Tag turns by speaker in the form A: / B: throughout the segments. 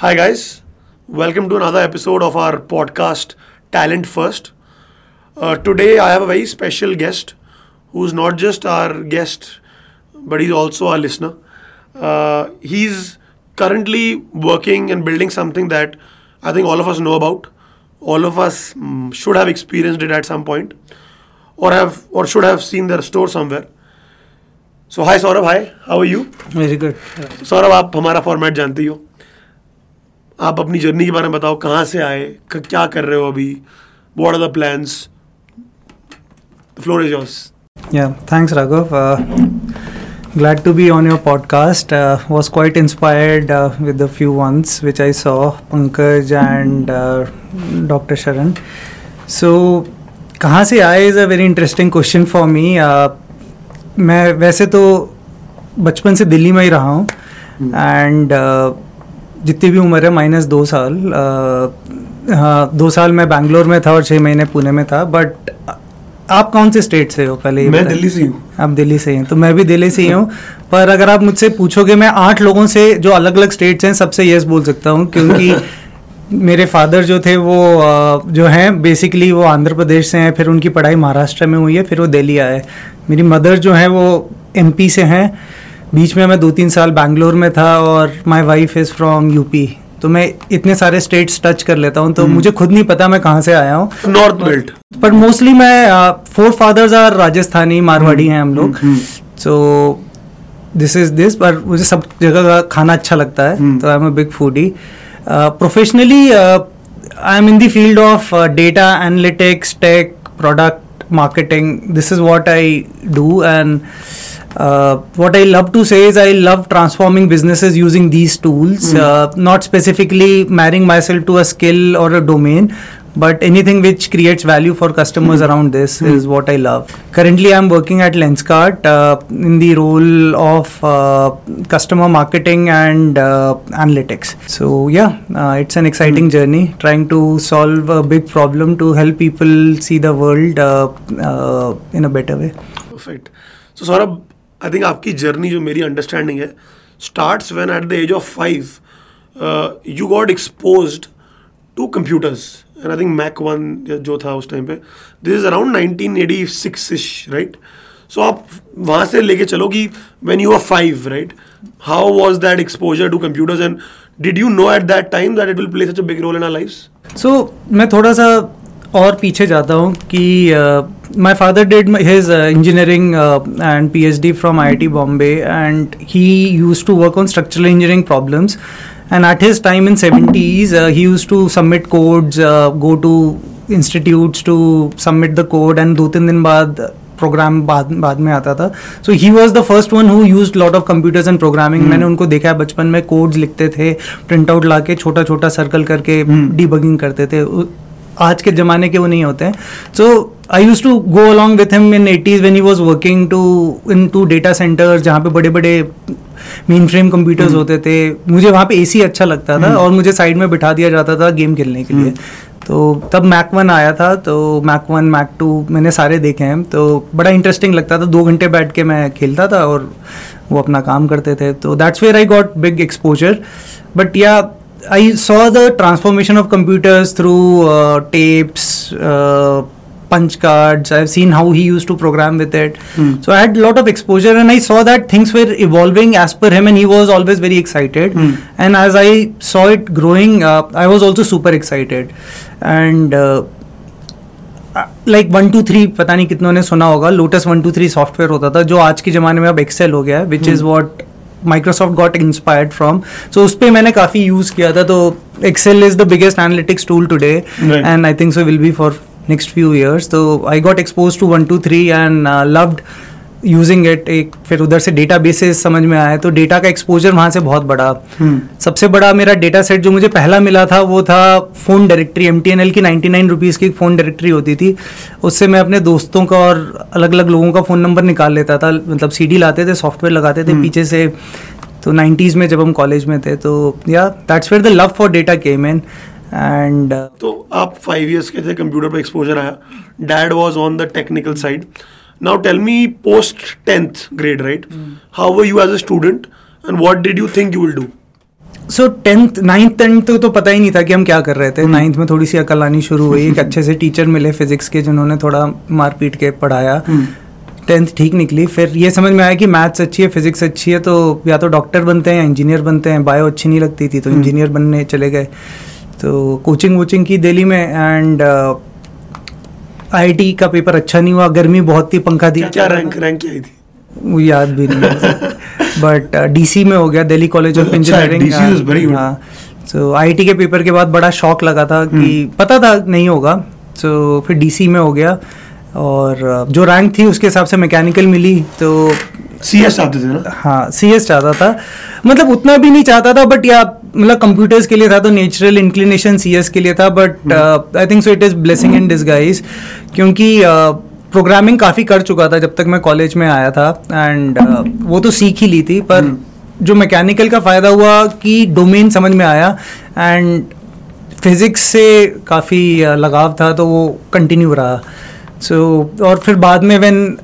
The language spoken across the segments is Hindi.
A: Hi, guys. Welcome to another episode of our podcast, Talent First. Uh, today, I have a very special guest who's not just our guest, but he's also our listener. Uh, he's currently working and building something that I think all of us know about. All of us mm, should have experienced it at some point, or have or should have seen their store somewhere. So hi, Saurav. Hi, how are you?
B: Very good.
A: Saurav, आप हमारा फॉर्मेट जानती आप अपनी जर्नी के बारे में बताओ कहाँ से आए क्या कर रहे हो अभी what are the plans floor is yours
B: या thanks Raghav glad to be on your podcast was quite inspired with a few ones which I saw Pankaj and doctor Sharan so कहाँ से आए is a very interesting question for me मैं वैसे तो बचपन से दिल्ली में ही रहा हूँ एंड mm. जितनी भी उम्र है माइनस दो साल हाँ दो साल मैं बैंगलोर में था और छः महीने पुणे में था बट आप कौन से स्टेट से हो
A: पहले मैं दिल्ली से
B: हूँ आप दिल्ली से हैं तो मैं भी दिल्ली से ही हूँ पर अगर आप मुझसे पूछोगे मैं आठ लोगों से जो अलग अलग स्टेट्स हैं सबसे यस बोल सकता हूँ क्योंकि मेरे फादर जो थे वो जो हैं बेसिकली वो आंध्र प्रदेश से हैं फिर उनकी पढ़ाई महाराष्ट्र में हुई है फिर वो दिल्ली आए मेरी मदर जो हैं वो एम से हैं बीच में मैं दो तीन साल बैंगलोर में था और my wife is from UP तो मैं इतने सारे स्टेट्स टच कर लेता हूँ तो हम्म। मुझे खुद नहीं पता मैं कहाँ से आया
A: हूँ नॉर्थ बेल्ट
B: बट मोस्टली मैं forefathers are Rajasthani Marwari हैं हम लोग सो दिस इज दिस पर मुझे सब जगह का खाना अच्छा लगता है हम्म। तो I am a big foodie professionally I am in the field of data analytics tech product marketing this is what I do and Uh, what I love to say is I love transforming businesses using these tools, mm. uh, not specifically marrying myself to a skill or a domain, but anything which creates value for customers mm around this mm is what I love. Currently, I'm working at Lenskart uh, in the role of uh, customer marketing and uh, analytics. So, yeah, uh, it's an exciting mm journey trying to solve a big problem to help people see the world uh, uh, in a better way. Perfect.
A: So, Saurabh, I think आपकी जर्नी जो मेरी अंडरस्टैंडिंग है starts when at the age of five you got expose to computers and I think Mac one जो था उस टाइम पे this is around nineteen eighty six ish right so आप वहाँ से लेके चलो कि when you are five right how was that exposure to computers and did you know at that time that it will play such a big role in our life
B: so मैं थोड़ा सा और पीछे जाता हूँ कि uh, my father did his uh, engineering uh, and PhD from IIT Bombay, and he used to work on structural engineering problems. And at his time in 70s, uh, he used to submit codes, uh, go to institutes to submit the code, and do तीन दिन बाद प्रोग्राम बाद बाद में आता था so he was the first one who use lot of computers and programming मैंने उनको देखा है बचपन में कोड्स लिखते थे प्रिंट आउट ला के छोटा छोटा सर्कल करके डीबगिंग करते थे आज के ज़माने के वो नहीं होते हैं so I use to go along with him in eighties when he was working to in to data centre जहाँ पे बड़े बड़े मेन फ्रेम कंप्यूटर्स होते थे मुझे वहाँ पे सी अच्छा लगता था हम्म। और मुझे साइड में बिठा दिया जाता था गेम खेलने के लिए हम्म। तो तब मैक वन आया था तो मैक वन मैक टू मैंने सारे देखे हैं तो बड़ा इंटरेस्टिंग लगता था दो घंटे बैठ के मैं खेलता था और वो अपना काम करते थे तो that's where I got big exposure but yeah I saw the transformation of computers through uh, tapes, uh, punch cards. I've seen how he used to program with it. Mm. So I had a lot of exposure, and I saw that things were evolving as per him, and he was always very excited. Mm. And as I saw it growing, uh, I was also super excited, and. Like one two three पता नहीं कितनों ने सुना होगा Lotus one two three software होता था जो आज के ज़माने में अब एक्सेल हो गया है which is what Microsoft got inspired from so उस पर मैंने काफ़ी यूज़ किया था तो Excel is the biggest analytics tool today and I think so will be for next few years तो I got expose to one two three and loved using it एक फिर उधर से डेटा बेसिस समझ में आया तो डेटा का एक्सपोजर वहाँ से बहुत बड़ा हम्म। सबसे बड़ा मेरा डेटा सेट जो मुझे पहला मिला था वो था फ़ोन डायरेक्टरी एम की नाइन्टी नाइन रुपीज़ की फ़ोन डायरेक्टरी होती थी उससे मैं अपने दोस्तों का और अलग अलग लोगों का फ़ोन नंबर निकाल लेता था मतलब सी लाते थे सॉफ्टवेयर लगाते थे हम्म। पीछे से तो नाइन्टीज़ में जब हम कॉलेज में थे तो yeah that's where the love for data came man
A: and तो आप फाइव इयर्स के थे कंप्यूटर पर एक्सपोजर आया dad was on the technical side Now tell me post 10th grade, right? Mm. How were you as a student and what did you think you will do?
B: So tenth ninth tenth तो पता ही नहीं था कि हम क्या कर रहे थे नाइन्थ हम्म। hmm. में थोड़ी सी अकल आनी शुरू हुई एक अच्छे से टीचर मिले फिजिक्स के जिन्होंने थोड़ा मारपीट के पढ़ाया टेंथ हम्म। ठीक निकली फिर ये समझ में आया कि मैथ्स अच्छी है फिजिक्स अच्छी है तो या तो डॉक्टर बनते हैं इंजीनियर बनते हैं बायो अच्छी नहीं लगती थी तो इंजीनियर हम्म। बनने चले गए तो कोचिंग वोचिंग की दिल्ली में एंड uh, आईटी का पेपर अच्छा नहीं हुआ गर्मी बहुत थी पंखा थी
A: क्या रैंक रैंक आई थी
B: वो याद भी नहीं बट डीसी uh, में हो गया Delhi college of
A: engineering
B: so IT के पेपर के बाद बड़ा शौक लगा था कि हम्म। पता था नहीं होगा सो फिर डीसी में हो गया और uh, जो रैंक थी उसके हिसाब से मैकेनिकल मिली तो सी एस चाहते थे ना हाँ सी एस चाहता था मतलब उतना भी नहीं चाहता था बट या मतलब कंप्यूटर्स के लिए था तो नेचुरल इंक्लिनेशन सी के लिए था but I think so it is blessing in disguise क्योंकि प्रोग्रामिंग uh, काफ़ी कर चुका था जब तक मैं कॉलेज में आया था एंड uh, वो तो सीख ही ली थी पर हम्म। जो मैकेनिकल का फ़ायदा हुआ कि डोमेन समझ में आया एंड फिज़िक्स से काफ़ी uh, लगाव था तो वो कंटिन्यू रहा सो so, और फिर बाद में when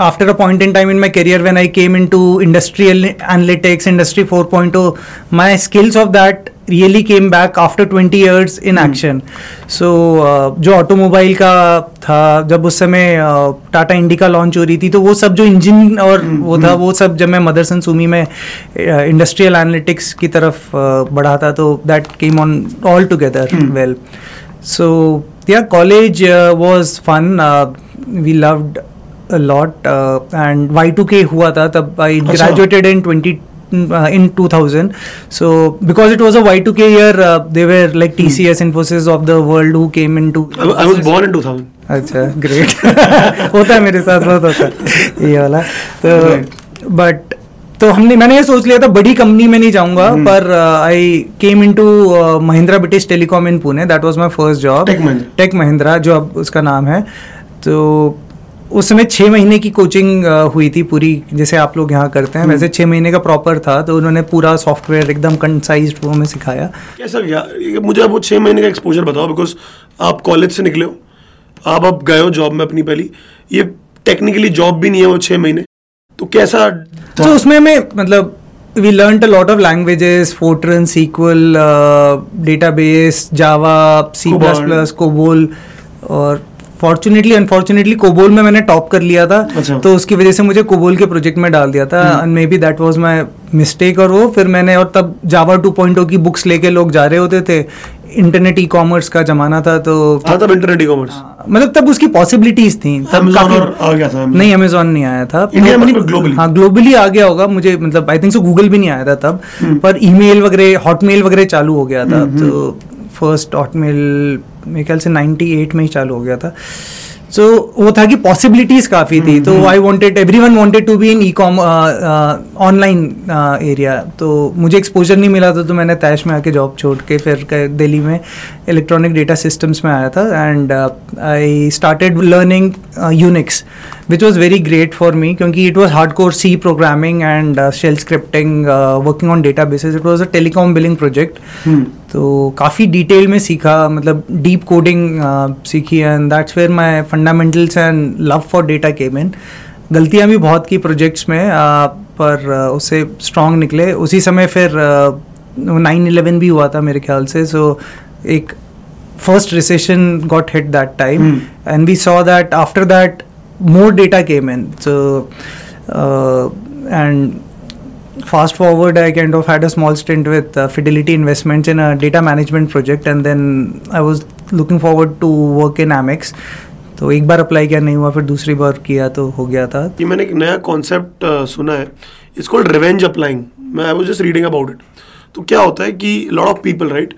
B: after a point after time in in career in I came in to industrial analytics industry four point 4.0, my skills of that really came back after twenty years in action so जो ऑटोमोबाइल का था जब उस समय टाटा इंडिका लॉन्च हो रही थी तो वो सब जो इंजिन और hmm. वो था hmm. वो सब जब मैं मदरसन सुमी में इंडस्ट्रियल uh, एनालिटिक्स की तरफ uh, बढ़ा था तो that came on all together well so yeah college was fun we loved lot and Y two K हुआ था तब I graduated in twenty in 2000 uh, so because it was a y2k year uh, they were like hmm. tcs infosys of the world who came into
A: i, I was born in 2000
B: अच्छा ग्रेट होता है मेरे साथ बहुत होता है ये वाला तो बट तो हमने मैंने ये सोच लिया था बड़ी कंपनी में नहीं जाऊंगा hmm. पर I came in to Mahindra British Telecom in Pune that was my first job take Mahindra जो अब उसका नाम है तो उस समय छः महीने की कोचिंग हुई थी पूरी जैसे आप लोग यहाँ करते हैं हम्म। वैसे छः महीने का प्रॉपर था तो उन्होंने पूरा सॉफ्टवेयर एकदम कंसाइज वो में सिखाया
A: क्या सर यार मुझे वो छः महीने का एक्सपोजर बताओ बिकॉज आप कॉलेज से निकले हो आप अब गए हो जॉब में अपनी पहली ये टेक्निकली जॉब भी नहीं है वो छः महीने तो कैसा तो उसमें मैं मतलब we learned a lot
B: of languages fortran sql uh, database java c++ cobol और फॉर्चुनेटली अनफॉर्चुनेटली कोबोल में मैंने टॉप कर लिया था अच्छा। तो उसकी वजह से मुझे कोबोल के प्रोजेक्ट में डाल दिया था and maybe that was my mistake और वो फिर मैंने और तब जावा टू पॉइंट की बुक्स लेके लोग जा रहे होते थे इंटरनेट ई कॉमर्स का जमाना था तो
A: हाँ, तब इंटरनेट ई कॉमर्स
B: मतलब तब उसकी पॉसिबिलिटीज थी
A: तब आ गया था नहीं
B: अमेजोन नहीं आया था
A: इंडिया में नहीं ग्लोबली
B: हाँ ग्लोबली आ गया होगा मुझे मतलब आई थिंक सो गूगल भी नहीं आया था तब हम्म। पर ईमेल वगैरह हॉटमेल वगैरह चालू हो गया था हम्म, हम्म। तो फर्स्ट हॉटमेल मेरे ख्याल से 98 में ही चालू हो गया था सो so, वो था कि पॉसिबिलिटीज काफ़ी थी तो I wanted every one wanted to be in e com online area तो मुझे एक्सपोजर नहीं मिला था तो मैंने तैश में आके जॉब छोड़ के फिर दिल्ली में इलेक्ट्रॉनिक डेटा सिस्टम्स में आया था and I started learning Unix which was very great for me क्योंकि it was hard core C programming and shell scripting working on data basis it was a telecom billing project तो काफ़ी डिटेल में सीखा मतलब डीप कोडिंग uh, सीखी and that's where my fundamentals and love for data के इन गलतियाँ भी बहुत की प्रोजेक्ट्स में uh, पर uh, उससे स्ट्रांग निकले उसी समय फिर नाइन इलेवन भी हुआ था मेरे ख्याल से सो एक first recession got hit that time and we saw that after that more data came in so and fast forward I kind of had a small stint with Fidelity Investments in data management project and then I was looking forward to work in Amex तो एक बार अप्लाई किया नहीं हुआ फिर दूसरी बार किया तो हो गया था
A: कि मैंने एक नया कॉन्सेप्ट uh, सुना है इट्स कॉल्ड रिवेंज अप्लाइंग मैं I was just reading about it तो क्या होता है कि lot of people right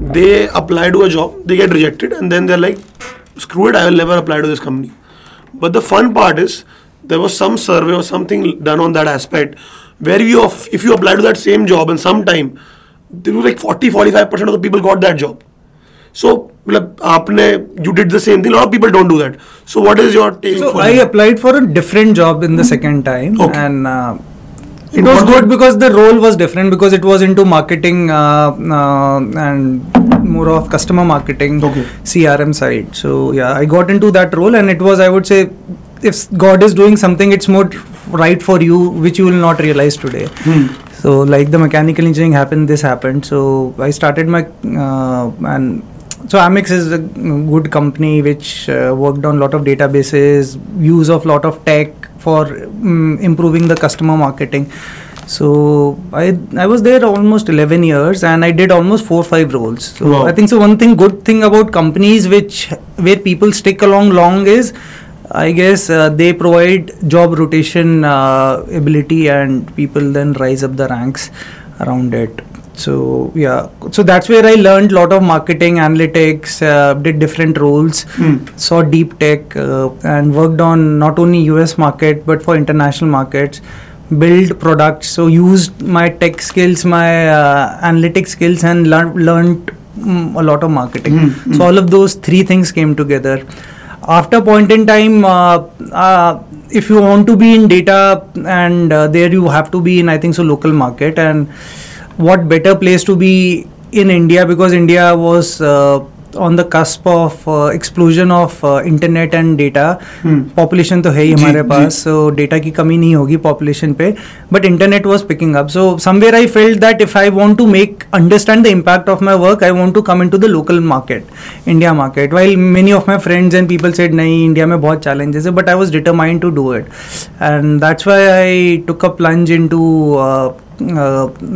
A: they apply to a job, they get rejected, and then they're like, screw it, I will never apply to this company. But the fun part is there was some survey or something done on that aspect where you if you apply to that same job and sometime there was like 40 45% of the people got that job. So मतलब आपने you did the same thing. A lot of people don't do that. So what is your
B: take? So I that? applied for a different job in the second time okay. and. Uh, it was good because the role was different because it was into marketing uh, uh, and more of customer marketing, okay. CRM side. So yeah, I got into that role and it was I would say if God is doing something, it's more right for you, which you will not realize today. Hmm. So like the mechanical engineering happened, this happened. So I started my uh, and so Amex is a good company which uh, worked on lot of databases, use of lot of tech, for um, improving the customer marketing so I I was there almost 11 years and I did almost four five roles. So wow. I think so. One thing good thing about companies which where people stick along long is, I guess uh, they provide job rotation uh, ability and people then rise up the ranks around it so yeah so that's where i learned a lot of marketing analytics uh, did different roles mm. saw deep tech uh, and worked on not only us market but for international markets build products so used my tech skills my uh, analytic skills and learned mm, a lot of marketing mm. so all of those three things came together after point in time uh, uh, if you want to be in data and uh, there you have to be in i think so local market and what better place to be in India because India was uh, on the cusp of uh, explosion of uh, internet and data. Hmm. Population to hai hamare paas, so data ki kami nahi hogi population pe. But internet was picking up. So somewhere I felt that if I want to make understand the impact of my work, I want to come into the local market, India market. While many of my friends and people said nahi India mein bahut challenges hai, but I was determined to do it, and that's why I took a plunge into.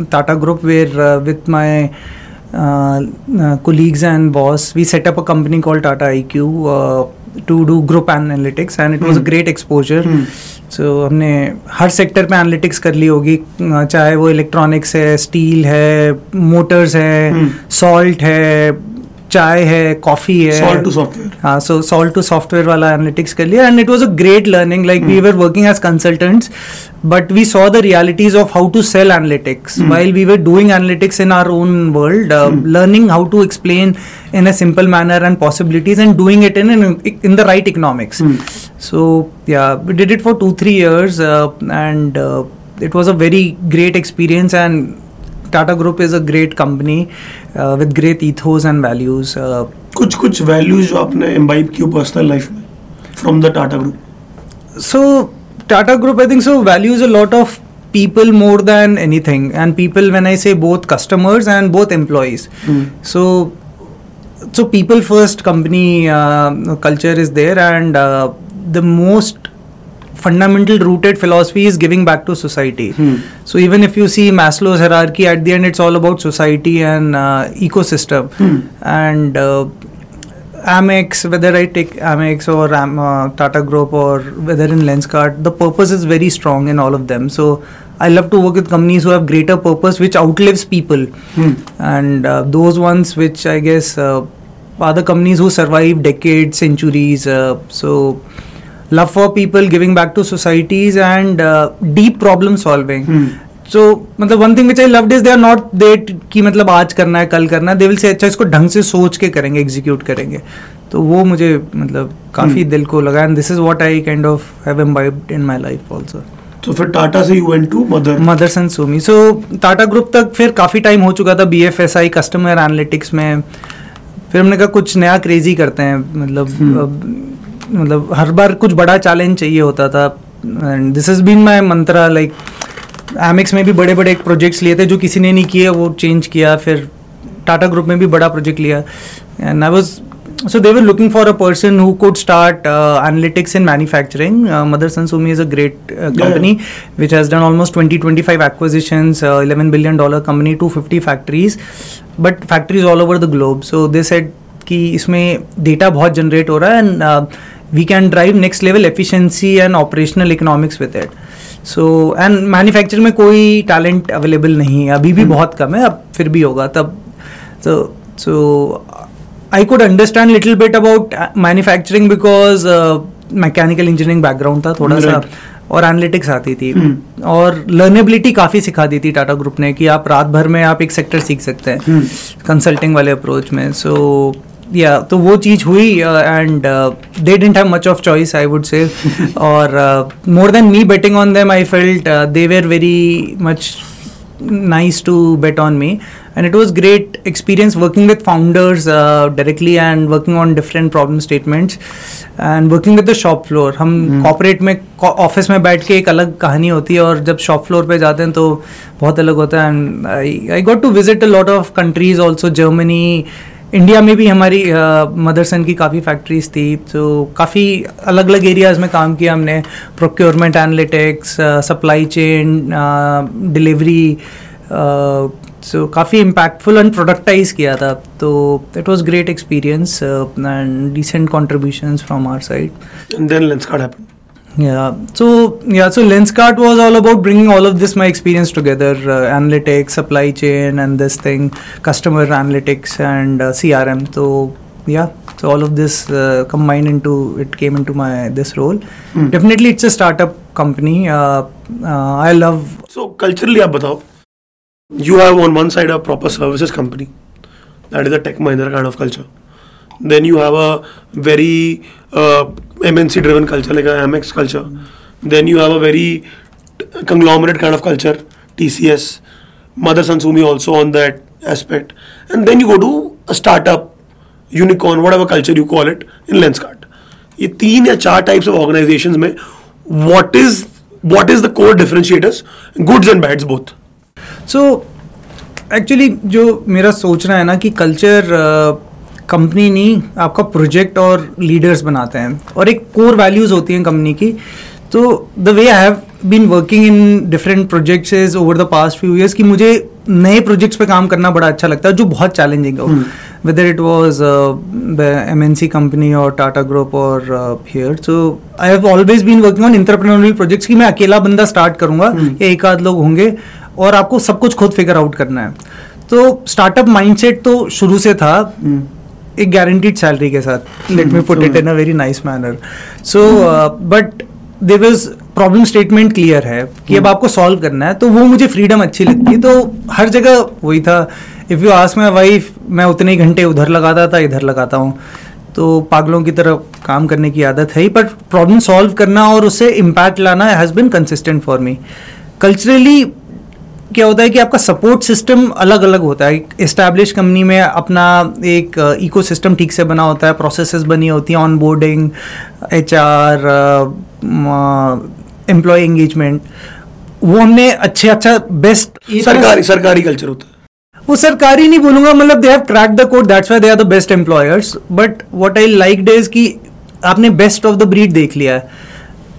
B: Tata Group, where with my colleagues and boss, we set up a company called Tata IQ to do group analytics and it was a great exposure so हमने हर सेक्टर पे एनालिटिक्स कर ली होगी चाहे वो इलेक्ट्रॉनिक्स है स्टील है मोटर्स है सॉल्ट है चाय है कॉफी
A: है to so
B: salt to software वाला एनालिटिक्स कर लिया and it was a great learning like we were working as consultants but we saw the realities of how to sell analytics while we were doing analytics in our own world learning how to explain in a simple manner and possibilities and doing it in in the right economics so या did it for two three years and it was a very great experience and Tata group is a great company with great ethos and values
A: कुछ कुछ वैल्यूज जो आपने इम्बाइब की पर्सनल लाइफ में from the Tata group
B: so Tata group I think so values a lot of people more than anything and people when i say both customers and both employees mm. so so people first company uh, culture is there and uh, the most fundamental rooted philosophy is giving back to society. Hmm. So even if you see Maslow's hierarchy, at the end it's all about society and uh, ecosystem. Hmm. And uh, Amex, whether I take Amex or Am, um, uh, Tata Group or whether in Lenskart, the purpose is very strong in all of them. So I love to work with companies who have greater purpose which outlives people, hmm. and uh, those ones which I guess. Uh, are the companies who survive decades, centuries. Uh, so, love for people giving back to societies and deep problem solving so मतलब one thing which I loved is they are not that कि मतलब आज करना है कल करना है दे विल से अच्छा इसको ढंग से सोच के करेंगे एग्जीक्यूट करेंगे तो वो मुझे मतलब काफ़ी hmm. दिल को लगा and this is what I kind of have imbibed in my life also
A: तो फिर टाटा से you went to mother
B: mother and Sumi so Tata group तक फिर काफ़ी टाइम हो चुका था बीएफएसआई कस्टमर एनालिटिक्स में फिर हमने कहा कुछ नया क्रेजी करते हैं मतलब hmm. मतलब हर बार कुछ बड़ा चैलेंज चाहिए होता था and this is been my Mantra like Amex में भी बड़े बड़े प्रोजेक्ट्स लिए थे जो किसी ने नहीं किए वो चेंज किया फिर टाटा ग्रुप में भी बड़ा प्रोजेक्ट लिया and I was so they were looking for a person who could start analytics in manufacturing Motherson Sumi is a great company which has done almost twenty twenty five acquisition eleven billion dollar company two fifty factories but factories all over the globe so this set कि इसमें डेटा बहुत जनरेट हो रहा है and we can drive next level efficiency and operational economics with it so and manufacture में कोई टैलेंट अवेलेबल नहीं है अभी भी hmm. बहुत कम है अब फिर भी होगा तब तो so I could understand little bit about manufacturing because mechanical engineering background था थोड़ा सा और एनालिटिक्स आती थी hmm. और लर्नेबिलिटी काफ़ी सिखा दी थी टाटा ग्रुप ने कि आप रात भर में आप एक सेक्टर सीख सकते हैं कंसल्टिंग hmm. वाले अप्रोच में सो या तो वो चीज़ हुई and they didn't have much of choice I would say और more than me betting on them I felt they were very much nice to bet on me and it was great experience working with founders uh, directly and working on different problem statements and working with the shop floor हम कॉपरेट में ऑफिस में बैठ के एक अलग कहानी होती है और जब शॉप फ्लोर पे जाते हैं तो बहुत अलग होता है and I got to visit a lot of countries also Germany India में भी हमारी मदरसन की काफ़ी फैक्ट्रीज थी तो काफ़ी अलग अलग एरियाज़ में काम किया हमने procurement analytics supply chain delivery so काफ़ी इम्पैक्टफुल एंड प्रोडक्टाइज किया था तो it was great experience and decent contribution from our side
A: then let's
B: Yeah. So yeah. So Lenskart was all about bringing all of this my experience together: uh, analytics, supply chain, and this thing, customer analytics, and uh, CRM. So yeah. So all of this uh, combined into it came into my this role. Mm. Definitely, it's a startup company. Uh, uh, I love.
A: So culturally, You have on one side a proper services company, that is a tech minor kind of culture. Then you have a very uh, M N C driven culture लेकर M x culture then you have a very conglomerate kind of culture T C S mother सनसूमी also on that aspect and then you go to startup unicorn whatever culture you call it in lens cart ये तीन या चार टाइप्स ऑफ ऑर्गेनाइजेशन में what is what is the core differentiators goods and bads both
B: so actually जो मेरा सोचना है ना कि कल्चर uh, कंपनी नहीं आपका प्रोजेक्ट और लीडर्स बनाते हैं और एक कोर वैल्यूज़ होती हैं कंपनी की तो the way I have been working in different projects is over the past few years कि मुझे नए प्रोजेक्ट्स पे काम करना बड़ा अच्छा लगता है जो बहुत चैलेंजिंग हो whether it was M N C company और टाटा ग्रुप और here so I have always been working on entrepreneurial projects कि मैं अकेला बंदा स्टार्ट करूंगा hmm. हम्म। या एक आध लोग होंगे और आपको सब कुछ खुद फिगर आउट करना है तो स्टार्टअप माइंडसेट तो शुरू से था hmm. एक गारंटीड सैलरी के साथ let me put it in a very nice manner so but there is problem statement clear है कि अब hmm. आपको सॉल्व करना है तो वो मुझे फ्रीडम अच्छी लगती है तो हर जगह वही था if you ask my wife मैं उतने ही घंटे उधर लगाता था इधर लगाता हूँ तो पागलों की तरह काम करने की आदत है ही बट प्रॉब्लम सॉल्व करना और उससे इम्पैक्ट लाना has been consistent for me culturally क्या होता है कि आपका सपोर्ट सिस्टम अलग अलग होता है इस्टेब्लिश कंपनी में अपना एक इको uh, सिस्टम ठीक से बना होता है प्रोसेसेस बनी होती हैं onboarding H R employee engagement वो हमने अच्छे अच्छा बेस्ट
A: तो सरकारी सरकारी कल्चर होता है
B: वो सरकारी नहीं बोलूंगा मतलब they have crack the code that's why they are the best employers but what I like days कि आपने बेस्ट ऑफ द ब्रीड देख लिया है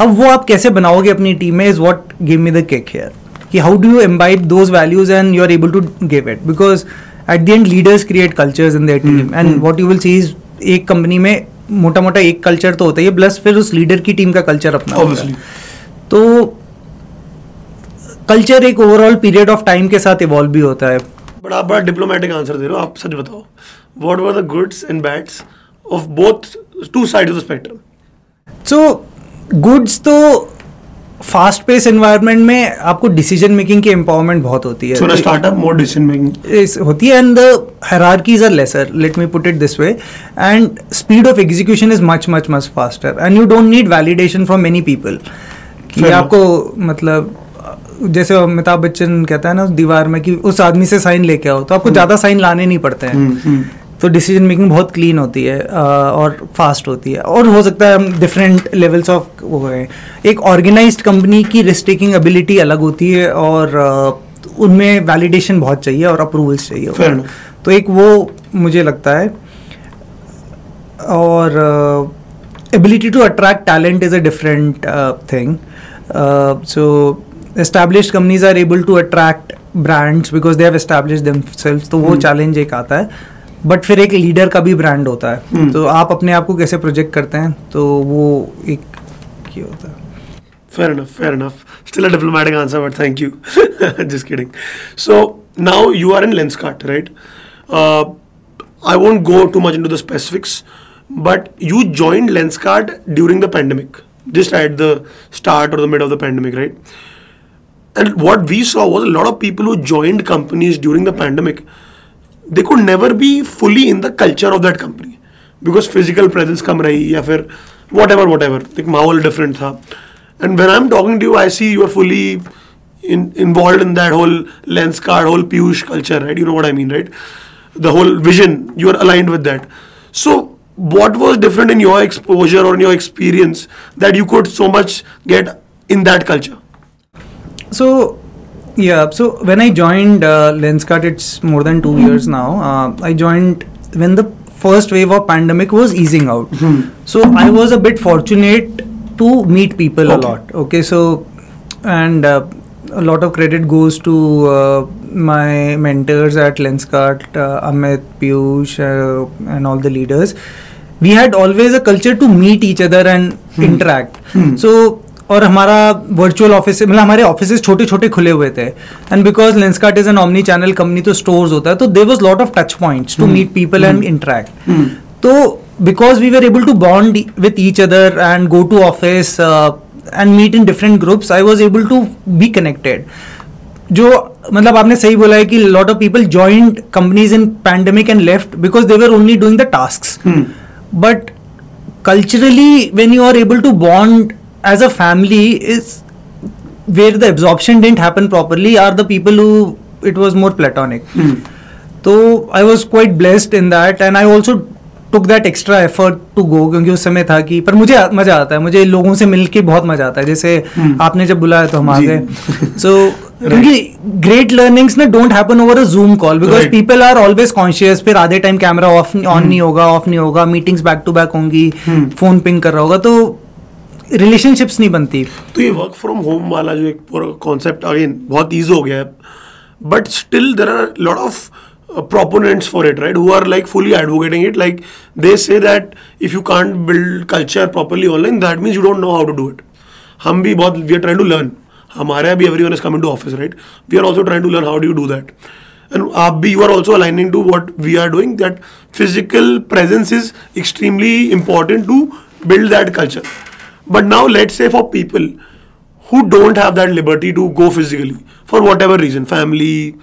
B: अब वो आप कैसे बनाओगे अपनी टीम में is what give me the cake here कि how do you imbibe those values and you are able to give it because at the end leaders create cultures in their team and what you will see is एक कंपनी में मोटा मोटा एक कल्चर तो होता है प्लस फिर उस लीडर की टीम का कल्चर अपना तो कल्चर एक ओवरऑल पीरियड ऑफ टाइम के साथ इवॉल्व भी होता है बड़ा
A: बड़ा डिप्लोमेटिक आंसर दे रहे हो आप सच बताओ what were the goods and bads of both two side of the spectrum so
B: goods तो फास्ट पेस एनवायरनमेंट में आपको डिसीजन मेकिंग की एम्पावरमेंट बहुत होती
A: है स्टार्टअप मोर डिसीजन मेकिंग
B: होती है and the hierarchies are lesser let me put it this way and speed of execution is much much much faster and you don't need validation from many कि Fair आपको मतलब जैसे अमिताभ बच्चन कहता है ना उस दीवार में कि उस आदमी से साइन लेके आओ तो आपको हम्म। ज्यादा साइन लाने नहीं पड़ते हैं हम्म, हम्म। तो डिसीजन मेकिंग बहुत क्लीन होती है और फास्ट होती है और हो सकता है हम डिफरेंट लेवल्स ऑफ वो हैं एक ऑर्गेनाइज कंपनी की रिस्क टेकिंग एबिलिटी अलग होती है और उनमें वैलिडेशन बहुत चाहिए और अप्रूवल्स चाहिए तो एक वो मुझे लगता है और ability to attract talent is a different thing so establish companies are able to attract brands because they have establish self तो वो चैलेंज hmm. एक आता है बट फिर एक लीडर का भी ब्रांड होता है हम्म। तो आप अपने आप को कैसे प्रोजेक्ट करते हैं तो वो एक क्या होता है
A: fair enough fair enough still a answer but thank you just kidding so now you are in lens cart right I won't go too much into the specifics but you join lens cart during the pandemic just at the start और the mid of the pandemic right and what we saw was lot of people who joined companies during the pandemic They could never be fully in the culture of that company because physical presence comes रही या whatever, whatever. Like, whatever And when I'm talking to you, I see you are fully involved in that whole lens card, whole Piyush culture, right? You know what I mean, right? The whole vision, you are aligned with that. So, what was different in your exposure or your experience that you could so much get in that culture?
B: So, yeah. So when I joined uh, Lenskart, it's more than 2 years mm-hmm. now. Uh, I joined when the first wave of pandemic was easing out. Mm-hmm. So I was a bit fortunate to meet people okay. a lot. Okay. So and uh, a lot of credit goes to uh, my mentors at Lenskart, uh, Amit, Piyush, uh, and all the leaders. We had always a culture to meet each other and mm-hmm. interact. Mm-hmm. So और हमारा वर्चुअल ऑफिस मतलब हमारे ऑफिस छोटे छोटे खुले हुए थे and because Lenskart is an omni channel company तो स्टोर होता है तो there was lot of touch points to meet people and interact तो because we were able to bond with each other and go to office and meet in different groups I was able to be connected जो मतलब आपने सही बोला है कि lot of people joined companies in pandemic and left because they were only doing the task but culturally when you are able to bond as a family is where the absorption didn't happen properly are the people who it was more platonic. Mm. तो I was quite blessed in that and I also took that extra effort to go क्योंकि उस समय था कि पर मुझे मज़ा आता है मुझे लोगों से मिल के बहुत मज़ा आता है जैसे hmm. आपने जब बुलाया तो हम आ गए सो क्योंकि ग्रेट लर्निंग्स ना don't happen over a Zoom call because people are always conscious फिर आधे टाइम कैमरा ऑफ ऑन नहीं होगा ऑफ नहीं होगा मीटिंग्स बैक टू बैक होंगी फोन hmm. पिंग कर रहा होगा तो रिलेशनशिप्स नहीं बनती
A: तो ये वर्क फ्रॉम होम वाला जो एक पूरा कॉन्सेप्ट अगेन बहुत ईज हो गया है but still there are lot of proponents for it right who are like fully advocating it like they say that if you can't build culture properly online that means you don't know how to do it हम भी बहुत we are try to learn हमारे अभी everyone is coming to office right we are also try to learn how do do that and आप भी you are also aligning to what we are doing that physical presence is extremely important to build that culture But now let's say for people who don't have that liberty to go physically for whatever reason, family,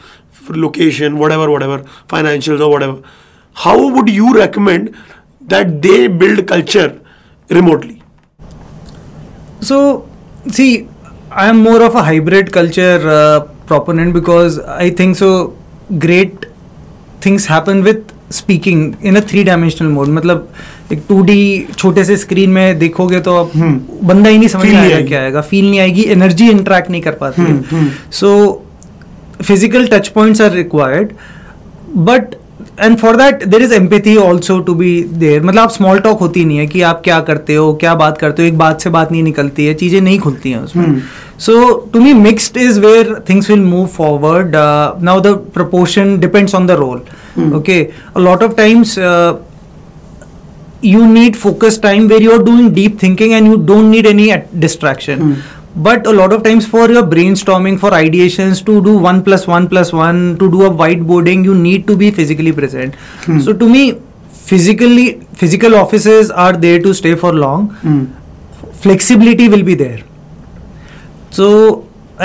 A: location, whatever, whatever, financials or whatever, how would you recommend that they build culture remotely?
B: So, see, I am more of a hybrid culture uh, proponent because I think so. Great things happen with speaking in a three dimensional mode. एक टू छोटे से स्क्रीन में देखोगे तो अब हम्म। बंदा ही नहीं समझ में आएगा क्या आएगा फील नहीं आएगी एनर्जी इंट्रैक्ट नहीं कर पाती so physical touch points are required but and for that there is empathy also to be there मतलब आप स्मॉल टॉक होती नहीं है कि आप क्या करते हो क्या बात करते हो एक बात से बात नहीं निकलती है चीज़ें नहीं खुलती हैं उसमें so to me mixed is where things will move forward now the proportion depends on the role okay lot of times you need focus time where you're doing deep thinking and you don't need any distraction mm. but a lot of times for your brainstorming for ideations to do 1 plus 1 plus 1 to do a whiteboarding you need to be physically present mm. so to me physically physical offices are there to stay for long mm. flexibility will be there so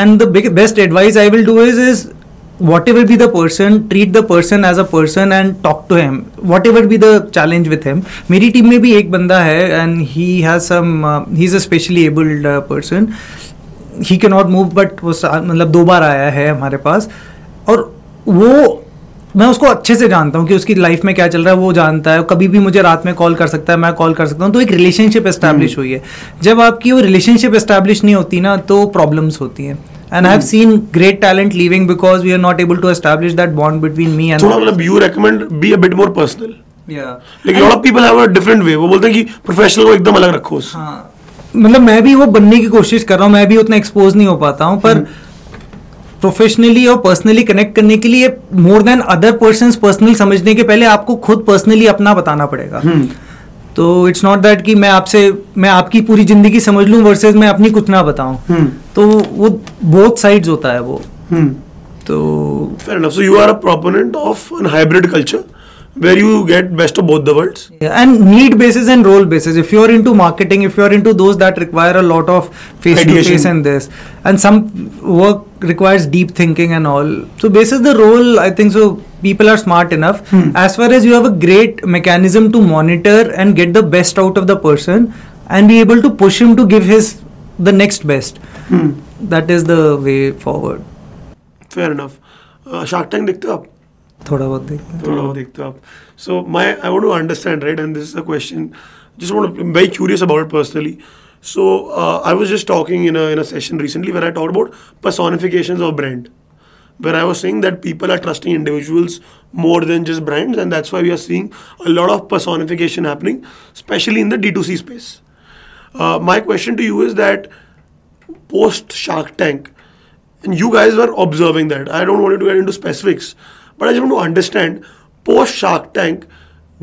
B: and the big, best advice i will do is is whatever be the person treat the person as a person and talk to him whatever be the challenge with him मेरी टीम में भी एक बंदा है and he has some he is a specially abled person he can not move but वो मतलब दो बार आया है हमारे पास और वो मैं उसको अच्छे से जानता हूँ कि उसकी लाइफ में क्या चल रहा है वो जानता है कभी भी मुझे रात में कॉल कर सकता है मैं कॉल कर सकता हूँ तो एक रिलेशनशिप एस्टैब्लिश हम्म। हुई है जब आपकी वो रिलेशनशिप एस्टैब्लिश नहीं होती ना तो प्रॉब्लम्स होती हैं and mm. I've hmm. seen great talent leaving because we are not able to establish that bond between me and. So, मतलब
A: you recommend be a bit more personal. Yeah. Like and lot of people have a different way. वो बोलते हैं कि professional को एकदम अलग रखो. हाँ. मतलब मैं भी वो बनने
B: की कोशिश कर रहा हूँ मैं भी उतना एक्सपोज नहीं हो पाता हूँ पर hmm. प्रोफेशनली और पर्सनली कनेक्ट करने के लिए more than other person personal समझने के पहले आपको खुद पर्सनली अपना बताना पड़ेगा हम्म। तो इट्स नॉट दैट कि मैं आपसे मैं आपकी पूरी जिंदगी समझ लूं वर्सेज मैं अपनी कुछ ना बताऊं hmm. तो वो बोथ साइड्स होता है वो hmm.
A: तो fair so you are a proponent of an hybrid culture where you get best of both the worlds
B: yeah, and need basis and role basis if you're into marketing if you're into those that require a lot of face to face and this and some work requires deep thinking and all so basis the role i think so people are smart enough hmm. as far as you have a great mechanism to monitor and get the best out of the person and be able to push him to give his the next best hmm. that is the way forward
A: fair enough uh, shark tank dekhte
B: थोड़ा बहुत देखते हैं
A: थोड़ा बहुत देखते हो आप so my I want to understand right and this just want to, i very curious about it personally. So uh, I was just talking in a, in a session recently where I talked about personifications of brand, where I was saying that people are trusting individuals more than just brands, and that's why we are seeing a lot of personification happening, especially in the D2C space. Uh, my question to you is that post Shark Tank, and you guys were observing that. I don't want to get into specifics, but I just want to understand post Shark Tank,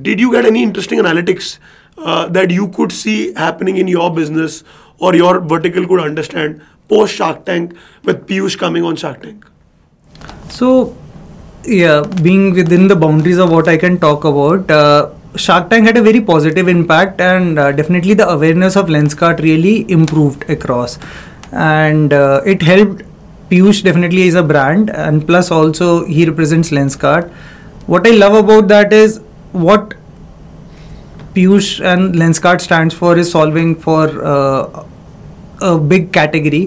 A: did you get any interesting analytics uh, that you could see happening in your business or your vertical could understand post Shark Tank with Piyush coming on Shark Tank?
B: So, yeah, being within the boundaries of what I can talk about, uh, Shark Tank had a very positive impact, and uh, definitely the awareness of Lenskart really improved across. And uh, it helped Piyush definitely is a brand, and plus also he represents Lenskart. What I love about that is what Piyush and Lenskart stands for is solving for uh, a big category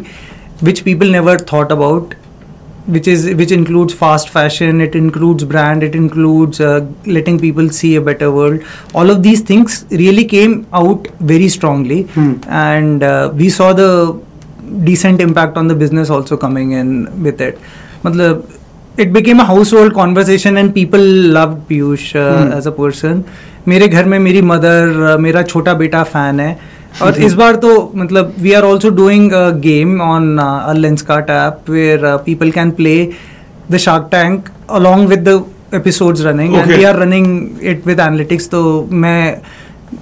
B: which people never thought about which is which includes fast fashion it includes brand it includes uh, letting people see a better world all of these things really came out very strongly hmm. and uh, we saw the decent impact on the business also coming in with it. मतलब it became a household conversation and people love Piyush as a person मेरे घर में मेरी मदर uh, मेरा छोटा बेटा फैन है और इस बार तो मतलब we are also doing game on a Lenskart app where people can play the Shark Tank along with the episode running and we are running it with analytics तो मैं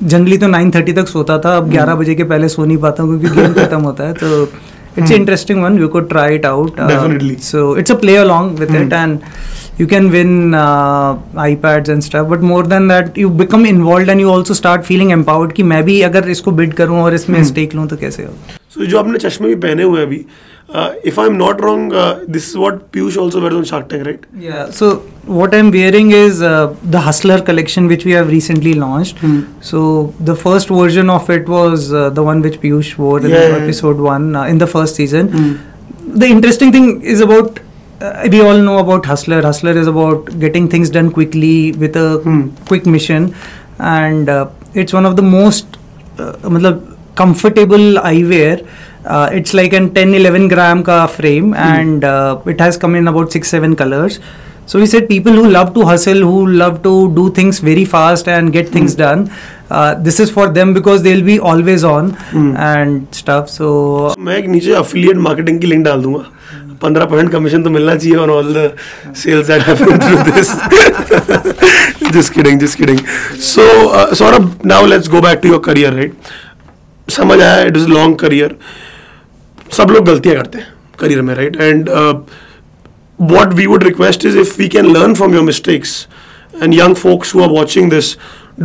B: जनरली तो नाइन थर्टी तक सोता था अब ग्यारह बजे के पहले सो नहीं पाता हूँ क्योंकि गेम खत्म होता है तो it's interesting one you could try it out
A: definitely uh,
B: so it's a play along with mm. it and you can win uh, iPads and stuff but more than that you become involved and you also start feeling empowered कि मैं भी अगर इसको बिड करूं और इसमें mm. स्टेक लूं तो कैसे हो
A: सो so, जो आपने चश्मे भी पहने हुए अभी Uh, if I'm not wrong, uh, this is what Piyush also wears on Shark Tank, right? Yeah.
B: So what I'm wearing is uh, the Hustler collection, which we have recently launched. Hmm. So the first version of it was uh, the one which Piyush wore in yeah. episode one uh, in the first season. Hmm. The interesting thing is about. we all know about hustler hustler is about getting things done quickly with a hmm. quick mission and it's one of the most uh, comfortable eyewear uh, uh, it's like an 10 11 gram ka frame hmm. and uh, it has come in about 6 7 colors so we said people who love to hustle who love to do things very fast and get hmm. things mm. done uh, this is for them because they'll be always on mm. and stuff so
A: मैं एक नीचे link. मार्केटिंग की लिंक डाल दूंगा पंद्रह परसेंट कमीशन तो मिलना चाहिए on all the sales that happen through this just kidding just kidding so now let's go back to your career right समझ आया इट इज लॉन्ग करियर सब लोग गलतियां करते हैं करियर में right and what we would request is if we can learn from your mistakes and young folks who are watching this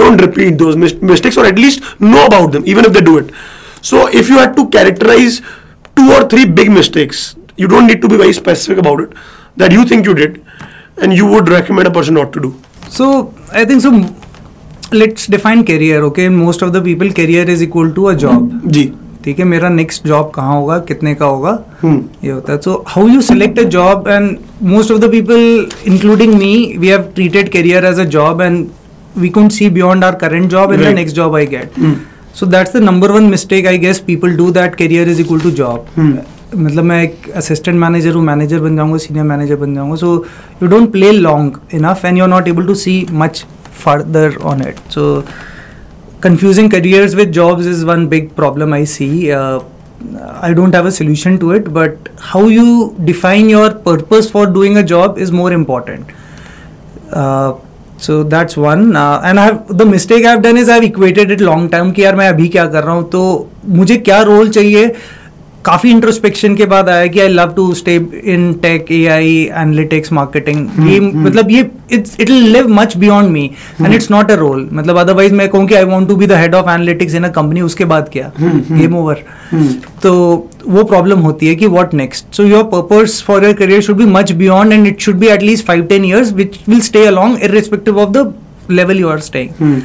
A: don't repeat those mistakes और at least know about them even if they do it so if you have to characterize two और three big mistakes you don't need to be very specific about it that you think you did and you would recommend a person not to do
B: so I think so let's define career okay most of the people career is equal to a job
A: जी
B: ठीक है मेरा नेक्स्ट जॉब कहाँ होगा कितने का होगा हम्म। ये होता है so how you select a job and most of the people including me we have treated career as a job and we couldn't see beyond our current job and right. the I get I get. Mm. So that's the number one mistake I guess people do that career is हम्म। मतलब मैं एक असिस्टेंट मैनेजर हूँ मैनेजर बन जाऊंगा सीनियर मैनेजर बन जाऊंगा so you don't play long enough and you are not able to see much further on it so confusing careers with jobs is one big problem I see I don't have a solution to it but how you define your purpose for doing a job is more important so that's one and I the mistake I have done is I have equated it long term कि यार मैं अभी क्या कर रहा हूँ तो मुझे क्या रोल चाहिए काफ़ी इंट्रोस्पेक्शन के बाद आया कि I love to stay in tech A I analytics marketing ये हम्म। मतलब ये it's it live much beyond me and it's not a role मतलब अदरवाइज मैं कहूँ कि I want to be the head of analytics in a company उसके बाद क्या गेम हम्म, ओवर हम्म। तो वो प्रॉब्लम होती है कि what next so your purpose for your career should be much beyond and it should be at least five ten years which will stay along irrespective of the level you are staying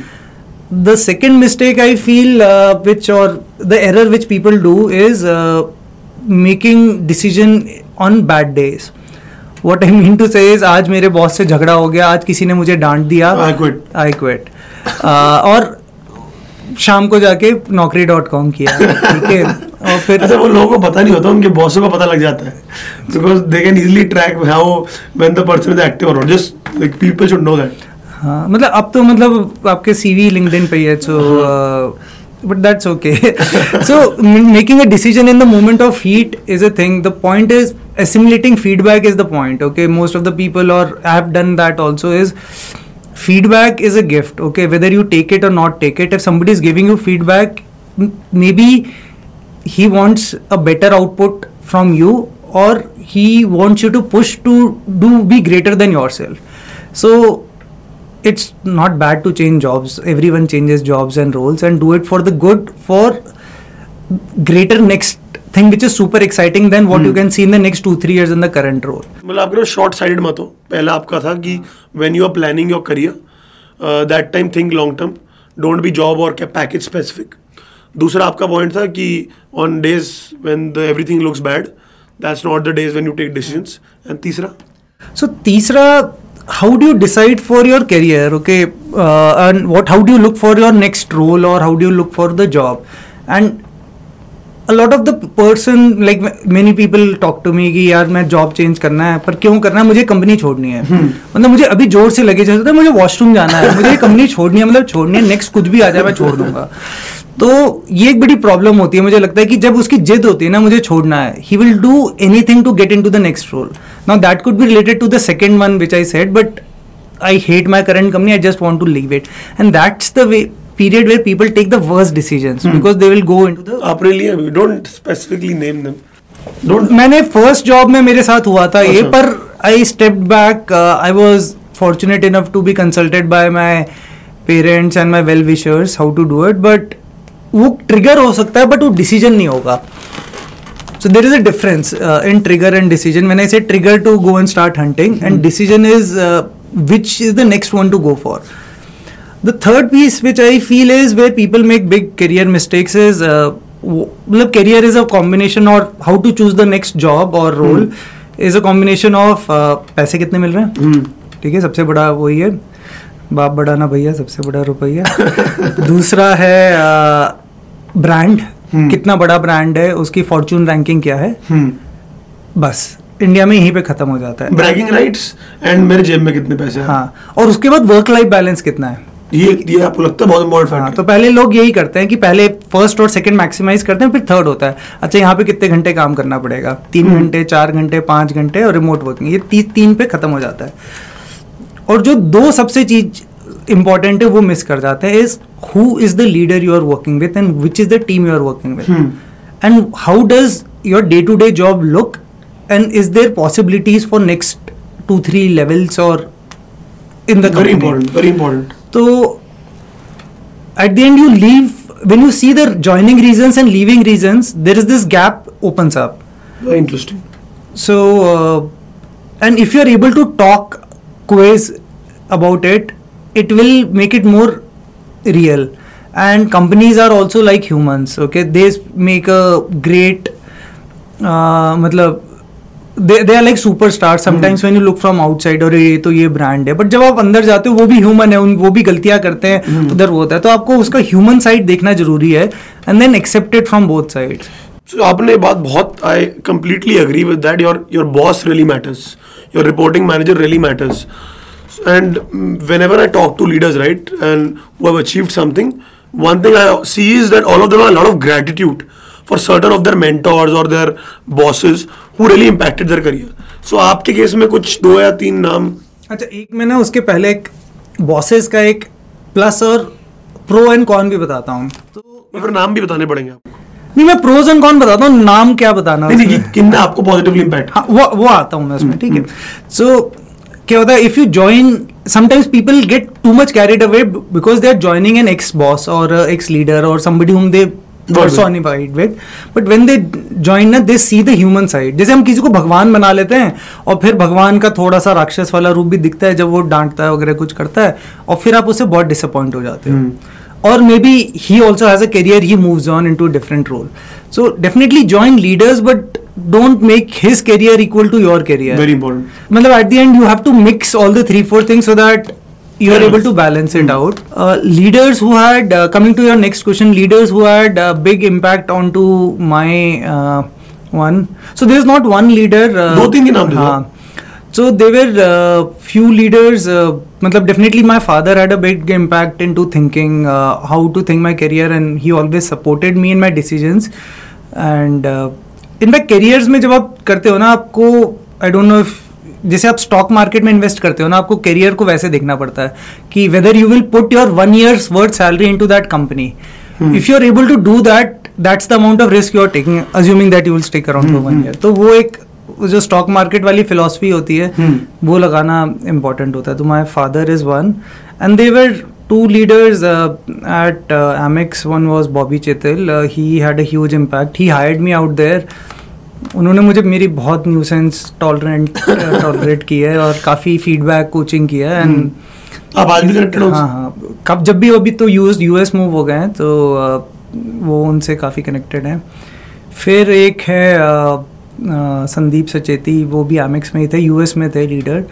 B: the second mistake I feel which और the error which people do is making decision on bad days what I mean to say आज मेरे बॉस से झगड़ा हो गया आज किसी ने मुझे डांट दिया आई क्विट आई क्विट और शाम को जाके नौकरी डॉट कॉम किया ठीक
A: है और फिर अच्छा वो लोगों को पता नहीं होता उनके बॉसों को पता लग जाता है because they can easily track how when the person is active और just like people should know that
B: हाँ मतलब अब तो मतलब आपके सी वी लिंक लिंक्डइन पे है so but that's okay so making a decision in the moment of heat is a thing the point is assimilating feedback is the point okay most of the people और I have done that also is feedback is a gift okay whether you take it और not take it if somebody is giving you feedback maybe he wants a better output from you और he wants you to push to do be greater than yourself so it's not bad to change jobs everyone changes jobs and roles and do it for the good for greater next thing which is super exciting than what hmm. you can see in the next 2 3 years in the current role मतलब आपके
A: शॉर्ट साइडेड मत हो पहला आपका था कि when you are planning your career that time think long term don't be job और पैकेज स्पेसिफिक दूसरा आपका पॉइंट था कि on days when the everything looks bad that's not the days when you take decisions and तीसरा
B: सो so, तीसरा how do you decide for your career okay uh, and what how do you look for your next role or how do you look for the job and a lot of the person like many people talk to me कि यार मैं जॉब चेंज करना है पर क्यों करना है मुझे कंपनी छोड़नी है मतलब मुझे अभी जोर से लगे जैसे मुझे washroom जाना है मुझे company छोड़नी है मतलब छोड़नी है next कुछ भी आ जाए मैं छोड़ दूंगा तो ये एक बड़ी प्रॉब्लम होती है मुझे लगता है कि जब उसकी जिद होती है ना मुझे छोड़ना है he will do anything to get in to the next role Now that could be related to the second one which I said, but I hate my current company. I just want to leave it, and that's the way period where people take the worst decisions hmm. because they will go into the
A: Aprilia. We don't specifically name them.
B: Don't. मैंने फर्स्ट जॉब में मेरे साथ हुआ था ये पर I step back I was fortunate enough to be consulted by my parents and my well wishers how to do it but वो ट्रिगर हो सकता है बट वो डिसीजन नहीं होगा so there is a difference uh, in trigger and decision. When I say trigger to go and start hunting, mm-hmm. and decision is uh, which is the next one to go for. The third piece, which I feel is where people make big career mistakes, is uh, w- career is a combination or how to choose the next job or mm-hmm. role mm-hmm. is a combination of uh, पैसे कितने मिल रहे हैं mm-hmm. ठीक है सबसे बड़ा वही है बाप बड़ा ना भैया सबसे बड़ा रुपया दूसरा है ब्रांड uh, हम्म। कितना बड़ा ब्रांड है उसकी फॉर्चून रैंकिंग क्या है हम्म। बस इंडिया में यहीं पे खत्म हो जाता है
A: ब्रैगिंग राइट्स एंड मेरे जेब में कितने पैसे हाँ
B: और उसके बाद वर्क लाइफ बैलेंस कितना है
A: ये ये आपको लगता है बहुत इंपॉर्टेंट हाँ, तो पहले
B: लोग यही करते हैं कि पहले फर्स्ट और सेकंड मैक्सिमाइज करते हैं फिर थर्ड होता है अच्छा यहाँ पे कितने घंटे काम करना पड़ेगा तीन हम्म। घंटे चार घंटे पांच घंटे और रिमोट वर्किंग ये ती, तीन पे खत्म हो जाता है और जो दो सबसे चीज इम्पॉर्टेंट है वो मिस कर जाते हैं is who is the leader you are working with and which is the team you are working with and how does your day to day job look and is there possibilities for next two three levels और
A: in the important very important
B: तो at the end you leave when you see the joining reasons and leaving reasons there is this gap opens up
A: very interesting
B: so uh, and if you are able to talk quiz about it it will make it more real and companies are also like humans okay they make a great uh, मतलब they are like super star sometimes when you look from outside और ये तो ये ब्रांड है बट जब आप अंदर जाते हो वो भी ह्यूमन है उन वो भी गलतियां करते हैं hmm. उधर वो होता है तो आपको उसका ह्यूमन साइड देखना जरूरी है and then accepted from both side
A: So, आपने बात बहुत I completely agree with that your your boss really matters your reporting manager really matters and whenever I talk to leaders, right, and who have achieved something, one thing I see is that all of them have a lot of gratitude for certain of their mentors or their bosses who really impacted their career. So आपके केस में कुछ दो या तीन
B: नाम अच्छा एक मैं ना उसके पहले एक बॉसेस का एक प्लस और प्रो एंड कॉन भी बताता हूँ
A: तो फिर नाम भी बताने पड़ेंगे आपको नहीं
B: मैं प्रोज एंड कॉन बताता हूँ नाम क्या बताना नहीं,
A: नहीं, किन आपको पॉजिटिवली इम्पैक्ट
B: हाँ, वो वो आता हूँ मैं उसमें ठीक है सो क्या होता है if you join sometimes people get too much carried away because they are joining an ex boss और एक्स लीडर और somebody whom they but when they join they see the human side जैसे हम किसी को भगवान बना लेते हैं और फिर भगवान का थोड़ा सा राक्षस वाला रूप भी दिखता है जब वो डांटता है वगैरह कुछ करता है और फिर आप उसे बहुत डिसअपॉइंट हो जाते हैं हम्म। और maybe he also has a career he move on into different role so definitely join leaders but don't make his career equal to your career.
A: Very important. Matlab,
B: at the end, you have to mix all the three, four things so that you are able to balance it out. Hmm. Uh, leaders who had, uh, coming to your next question, leaders who had a big impact onto my uh, one. So there is not one leader.
A: Do three names. Uh,
B: so there were uh, few leaders. Uh, definitely my father had a big impact into thinking to thinking how to think my career and he always supported me in my decisions and in fact careers में जब आप करते हो ना आपको आई डोंट नो इफ जैसे आप स्टॉक मार्केट में इन्वेस्ट करते हो ना आपको करियर को वैसे देखना पड़ता है कि whether you will put your one years worth salary into that company if you are able to do that that's the amount of risk you are taking assuming that you will stick around for one year तो वो एक जो स्टॉक मार्केट वाली फिलोसफी होती है hmm. वो लगाना इंपॉर्टेंट होता है तो my father is one and they were two leaders uh, at uh, Amex. One was Bobby Chetil. Uh, he had a huge impact. He hired me out there. उन्होंने मुझे मेरी बहुत न्यूसेंस टॉलरेंट टॉलरेट की है और काफ़ी फीडबैक कोचिंग की है एंड हम्म।
A: आप आज भी हाँ
B: हाँ कब जब भी अभी तो यूज यूएस मूव हो गए हैं तो uh, वो उनसे काफ़ी कनेक्टेड हैं फिर एक है uh, uh, संदीप सचेती वो भी एमिक्स में ही थे यूएस में थे लीडर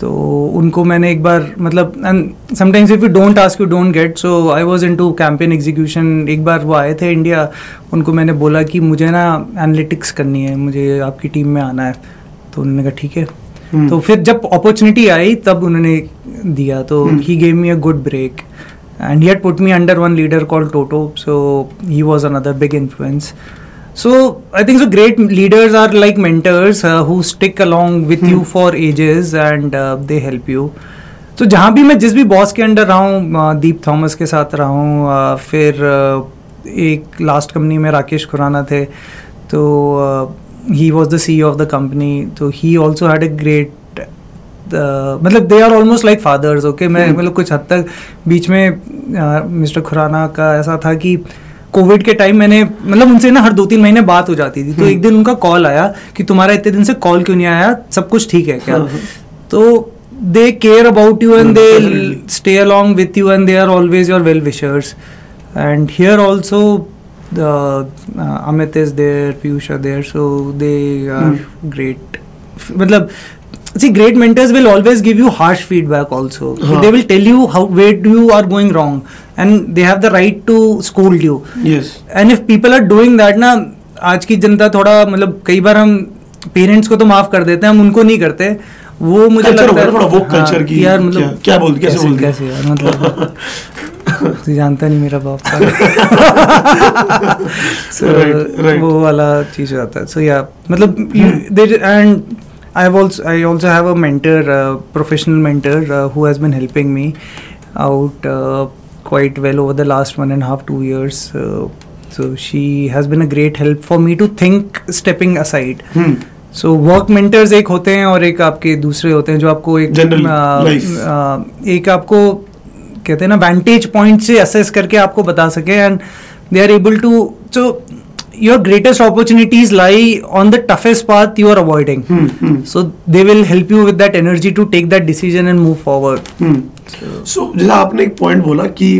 B: तो उनको मैंने एक बार मतलब and sometimes if you don't ask you don't get so I was into campaign execution एक बार वो आए थे इंडिया उनको मैंने बोला कि मुझे ना एनालिटिक्स करनी है मुझे आपकी टीम में आना है तो उन्होंने कहा ठीक है hmm. तो फिर जब अपॉर्चुनिटी आई तब उन्होंने दिया तो he gave me a good break and he had put me under one leader call toto so he was another big influence So I think so great leaders are like mentors uh, who stick along with hmm. you for ages and uh, they help you. तो जहाँ भी मैं जिस भी बॉस के अंडर रहा हूँ दीप uh, थॉमस के साथ रहा हूँ uh, फिर uh, एक लास्ट कंपनी में राकेश खुराना थे तो he was the C of the company तो he also had a great मतलब they are almost like fathers okay मैं hmm. मतलब कुछ हद तक बीच में मिस्टर खुराना का ऐसा था कि uh, कोविड के टाइम मैंने मतलब उनसे ना हर दो तीन महीने बात हो जाती थी तो हम्म। एक दिन उनका कॉल आया कि तुम्हारा इतने दिन से कॉल क्यों नहीं आया सब कुछ ठीक है क्या हाँ, हाँ। तो they care about you and they stay along with you and they are always your well wishers and here also Amit is there Piyush there so they are great मतलब see great mentors will always give you harsh feedback also huh. they will tell you how where you are going wrong and they have the right to scold you
A: yes
B: and if people are doing that na आज की जनता थोड़ा मतलब कई बार हम पेरेंट्स को तो माफ कर देते हैं हम उनको नहीं करते वो मुझे
A: लगता है थोड़ा वो कल्चर की यार मतलब क्या, क्या बोल कैसे बोल कैसे यार मतलब
B: तू जानता नहीं मेरा बाप so, right, right. वो वाला चीज आता है सो या मतलब and I have also I also have a mentor, uh, professional mentor, uh, who has been helping me out uh, quite well over the last one and a half two years. Uh, so she has been a great help for me to think stepping aside. Hmm. So work mentors एक होते हैं और एक आपके दूसरे होते हैं जो आपको एक General, आ, आ, एक आपको कहते हैं ना वेंटेज पॉइंट से असेस करके आपको बता सके and they are able to so your greatest opportunities lie on the toughest path you are avoiding. Hmm. hmm So they will help you with that energy to take that decision and move forward. Hmm.
A: So, जैसा आपने एक point बोला कि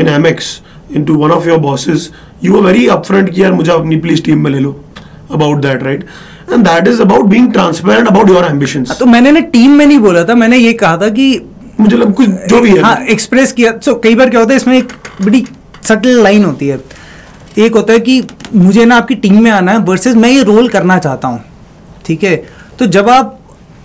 A: in Amex into one of your bosses you were very upfront कि यार मुझे अपनी police team में ले लो about that right? And that is about being transparent about your ambitions.
B: तो मैंने ना team में नहीं बोला था मैंने ये कहा था कि मुझे लग कुछ जो भी है हाँ एक्सप्रेस किया सो कई बार क्या होता है इसमें एक बड़ी सटल लाइन होती है एक होता है कि मुझे ना आपकी टीम में आना है वर्सेज मैं ये रोल करना चाहता हूँ ठीक है तो जब आप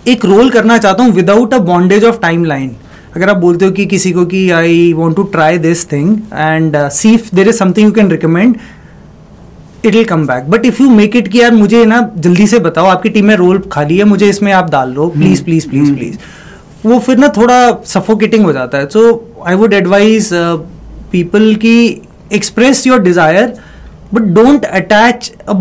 B: एक रोल करना चाहता हूँ without a bondage of time line अगर आप बोलते हो कि किसी को कि I want to try this thing and see if there is something you can recommend it will come back but if you make it कि यार मुझे ना जल्दी से बताओ आपकी टीम में रोल खाली है मुझे इसमें आप डाल लो प्लीज़ प्लीज़ प्लीज़ प्लीज़ वो फिर ना थोड़ा सफोकेटिंग हो जाता है so I would advise people की express your desire, but don't attach a,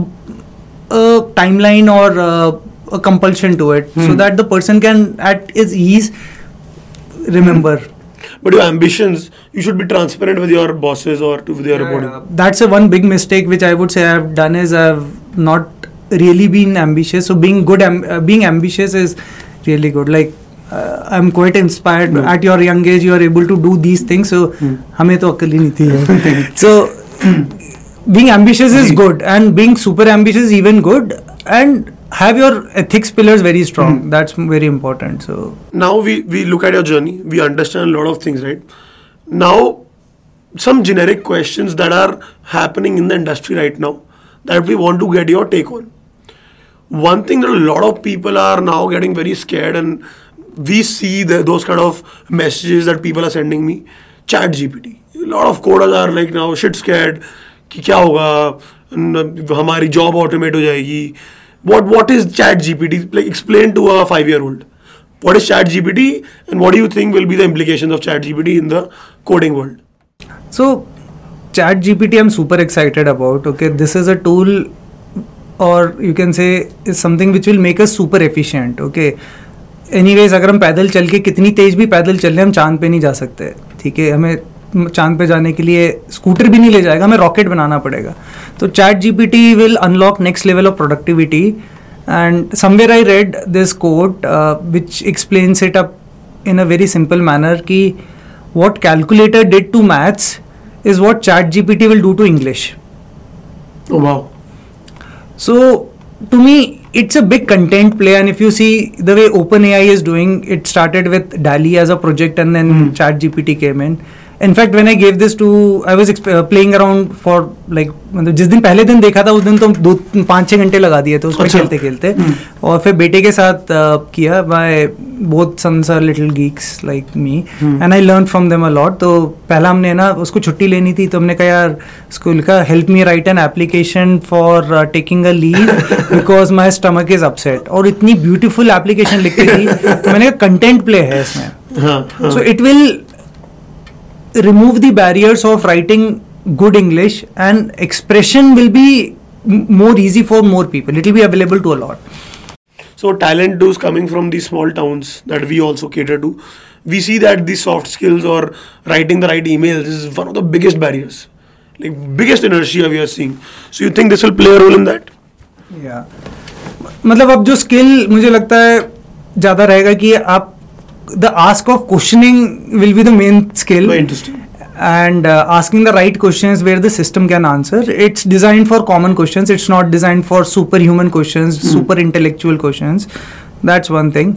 B: a timeline or a, a, compulsion to it, hmm. so that the person can at his ease remember. Hmm
A: but your ambitions you should be transparent with your bosses or to, with your yeah,
B: yeah, that's a one big mistake which i would say i've done is i've not really been ambitious so being good um, uh, being ambitious is really good like uh, I'm quite inspired. Hmm. At your young age, you are able to do these things. So, hmm. हमें तो अकल नहीं थी So, being ambitious is good, and being super ambitious is even good. And have your ethics pillars very strong. Hmm. That's very important. So
A: now we we look at your journey. We understand a lot of things, right? Now, some generic questions that are happening in the industry right now that we want to get your take on. One thing that a lot of people are now getting very scared and we see the, those kind of messages that people are sending me chat gpt a lot of coders are like now shit scared कि क्या होगा हमारी जॉब ऑटोमेट हो जाएगी what what is chat G P T like and what do you think will be the implications of Chat GPT in the coding world?
B: So, Chat GPT, I'm super excited about. Okay, this is a tool, or you can say, is something which will make us super efficient. Okay, any अगर हम पैदल चल के कितनी तेज भी पैदल चल रहे हम चांद पे नहीं जा सकते ठीक है हमें चांद पे जाने के लिए स्कूटर भी नहीं ले जाएगा हमें रॉकेट बनाना पड़ेगा तो chat GPT will unlock next level of productivity and somewhere I read this quote which explains it up in a very simple manner कि what calculator did to maths is what chat GPT will do to English so to me it's a big content play and if you see the way openai is doing it started with dali as a project and then mm. chatgpt came in in fact when i gave this to i was uh, playing around for like मतलब जिस दिन पहले दिन देखा था उस दिन तो दो पाँच छः घंटे लगा दिए थे उसमें अच्छा। खेलते खेलते हम्म। और फिर बेटे के साथ uh, किया by both sons are little geeks like me and I learn from them a lot तो पहला हमने ना उसको छुट्टी लेनी थी तो हमने कहा यार स्कूल का help me write an application for taking a leave because my stomach is upset और इतनी ब्यूटिफुल एप्लीकेशन लिखी थी तो मैंने कहा कंटेंट प्ले है इसमें so it will remove the barriers of writing good English and expression will be more easy for more people. It will be available to a lot.
A: So talent is coming from these small towns that we also cater to. We see that the soft skills or writing the right emails is one of the biggest barriers, like biggest inertia we are seeing. So you think this will play a role in that?
B: Yeah. मतलब अब जो स्किल मुझे लगता है ज़्यादा रहेगा कि आप the ask of questioning will be the main skill.
A: Very interesting.
B: And uh, asking the right questions where the system can answer. It's designed for common questions. It's not designed for superhuman questions, mm. super intellectual questions. That's one thing.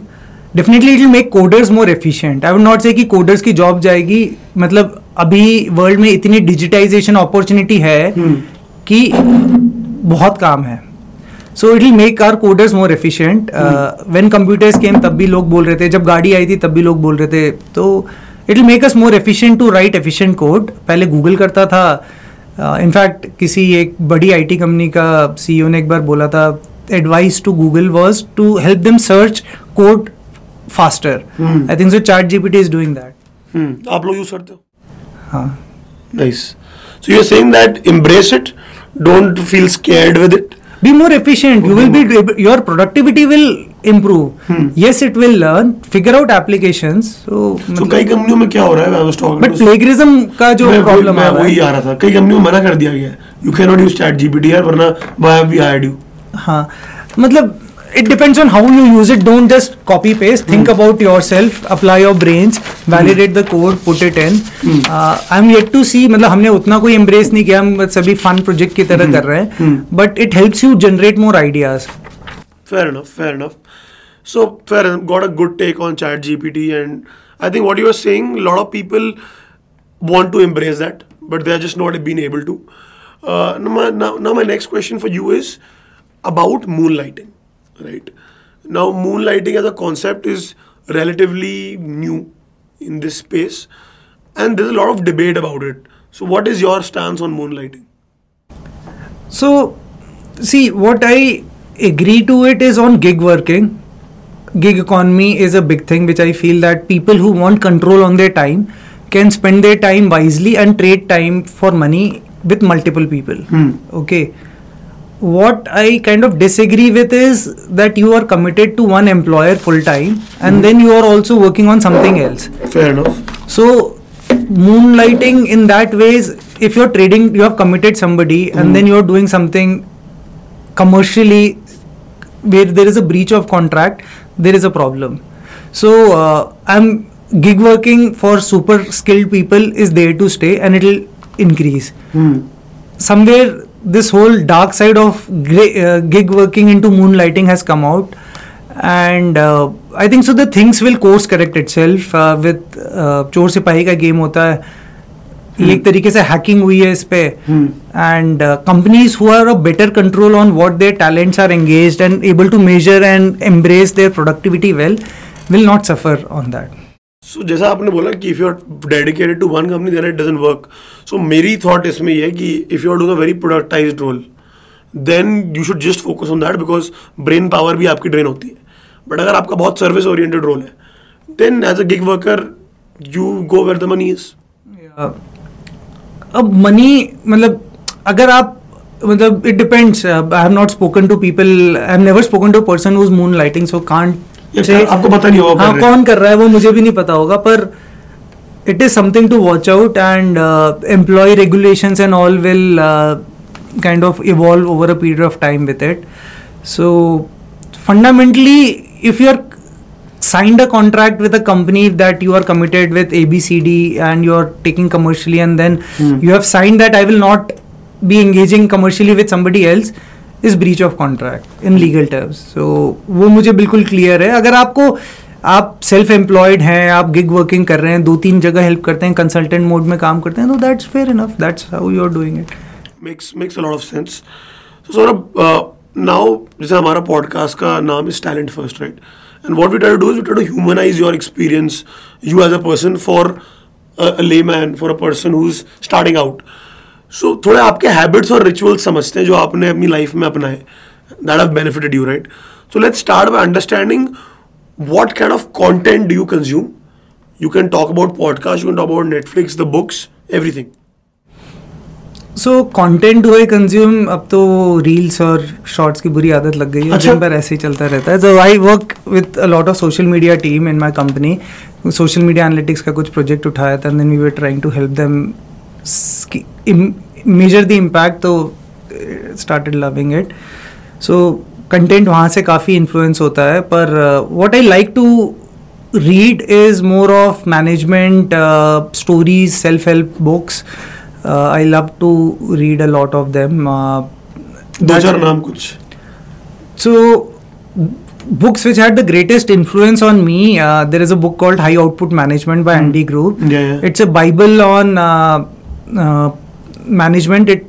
B: Definitely it make coders more efficient I would not say कि कोडर्स की जॉब जाएगी मतलब अभी वर्ल्ड में इतनी डिजिटाइजेशन अपॉर्चुनिटी है hmm. कि बहुत काम है so it will make our coders more efficient when computers came तब भी लोग बोल रहे थे जब गाड़ी आई थी तब भी लोग बोल रहे थे तो it will make us more efficient to write efficient code पहले गूगल करता था इनफैक्ट uh, किसी एक बड़ी आईटी कंपनी का सीईओ ने एक बार बोला था advice to Google was to help them search code faster
A: I
B: think so chat GPT is doing that
A: आप लोग यूज करते हो हाँ nice so you are saying that embrace it don't feel scared with it
B: be more efficient you will be your productivity will improve yes it will learn figure out applications so
A: so कई कंपनियों में क्या हो रहा है
B: बट प्लेगरिज्म का जो
A: प्रॉब्लम है वही आ रहा था कई कंपनियों में मना कर दिया गया you can not use chat GPT वरना वी हायर्ड यू
B: मतलब it depends on how you use it don't just copy paste think hmm. about yourself apply your brains validate hmm. the code put it in hmm. uh, i'm yet to see matlab humne utna koi embrace nahi kiya hum sabhi fun project ki tarah mm. kar rahe hain mm. but it helps you generate more ideas
A: fair enough fair enough so fair got a good take on chat gpt and i think what you are saying a lot of people want to embrace that but they are just not being able to uh, now my next question for you is about moonlighting right? Now, moonlighting as a concept is relatively new in this space, and there's a lot of debate about it. So, what is your stance on moonlighting?
B: So, see, what I agree to it is on gig working. Gig economy is a big thing which I feel that people who want control on their time can spend their time wisely and trade time for money with multiple people. Hmm. Okay what I kind of disagree with is that you are committed to one employer full time and mm then you are also working on something else.
A: Fair enough.
B: So, moonlighting in that way is if you're trading, you have committed somebody mm and mm-hmm. then you're doing something commercially where there is a breach of contract, there is a problem. So, uh, I'm gig working for super skilled people is there to stay and it'll increase. Mm. Somewhere this whole dark side of gig uh, working into moonlighting has come out and uh, I think so the things will course correct itself uh, with चोर सिपाही का गेम होता है एक तरीके से हैकिंग हुई है इस पे and companies who are a better control on what their talents are engaged and able to measure and embrace their productivity well will not suffer on that
A: so so, जैसा आपने बोला कि if you are dedicated to one company then it doesn't work so मेरी थॉट इसमें यह है कि if you are doing a very प्रोडक्टाइज role then you should just focus on that because brain power भी आपकी ड्रेन होती है बट अगर आपका बहुत सर्विस ओरिएंटेड रोल है then as a gig worker you go where the money is
B: अब मनी मतलब अगर आप मतलब it depends I have not spoken to people I have never spoken to person whose moonlighting so can't आपको पता नहीं होगा हाँ कौन कर रहा है वो मुझे भी नहीं पता होगा पर it is something to watch out and uh, employee regulations and all will uh, kind of evolve over a period of time with it so fundamentally if you're signed a contract with a company that you are committed with abcd and you're taking commercially and then mm. you have signed that i will not be engaging commercially with somebody else is breach of contract in legal terms so वो मुझे बिल्कुल क्लियर है अगर आपको आप सेल्फ एम्प्लॉयड हैं आप गिग वर्किंग कर रहे हैं दो तीन जगह हेल्प करते हैं कंसल्टेंट मोड में काम करते हैं तो that's fair enough that's how you are doing it
A: makes makes a lot of sense Saurabh now जैसे हमारा पॉडकास्ट का नाम is talent first right and what we try do is we to humanize your experience you as a person for a layman for a person who is starting out so so, थोड़े आपके हैबिट्स और रिचुअल्स समझते हैं जो आपने अपनी लाइफ में अपनाए that have benefited you right so let's start by understanding what kind of content do you consume you can talk about podcast you can talk about Netflix the books everything
B: so content हुए कंज्यूम अब तो रील्स और शॉर्ट्स की बुरी आदत लग गई है अच्छा? पर ऐसे ही चलता रहता है so I work with a lot of social media team in my company social media analytics का कुछ प्रोजेक्ट उठाया था and then we were trying to help them measure the impact तो start loving it so content वहाँ से काफ़ी इन्फ्लुएंस होता है पर what I like to read is more of management stories self help books I love to read a lot of them
A: नाम कुछ
B: so books which had the greatest influence on me there is a book called high output management by Andy Grove it's a bible on management it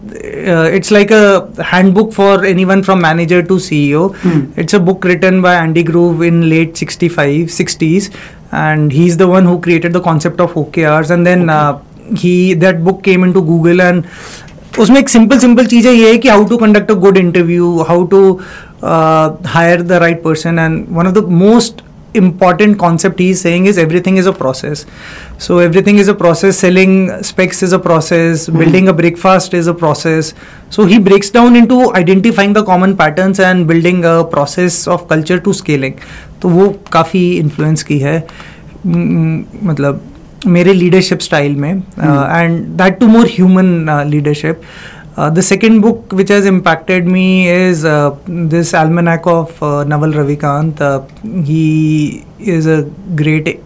B: uh, it's like a handbook for anyone from manager to ceo mm. it's a book written by andy groove in late 65 60s and he's the one who created the concept of okrs and then okay. uh, he that book came into google and उसमें एक सिंपल सिंपल चीज़ है ये है कि how to conduct a good interview how to hire the right person and one of the most important concept he's saying is everything is a process. So everything is a process. Selling specs is a process. Mm-hmm. Building a breakfast is a process. So he breaks down into identifying the common patterns and building a process of culture to scaling. तो वो काफ़ी इन्फ्लुएंस की है मतलब मेरे लीडरशिप स्टाइल में and that to more human leadership Uh, the second book which has impacted me is uh, this almanac of uh, Naval Ravikant. Uh, he is a great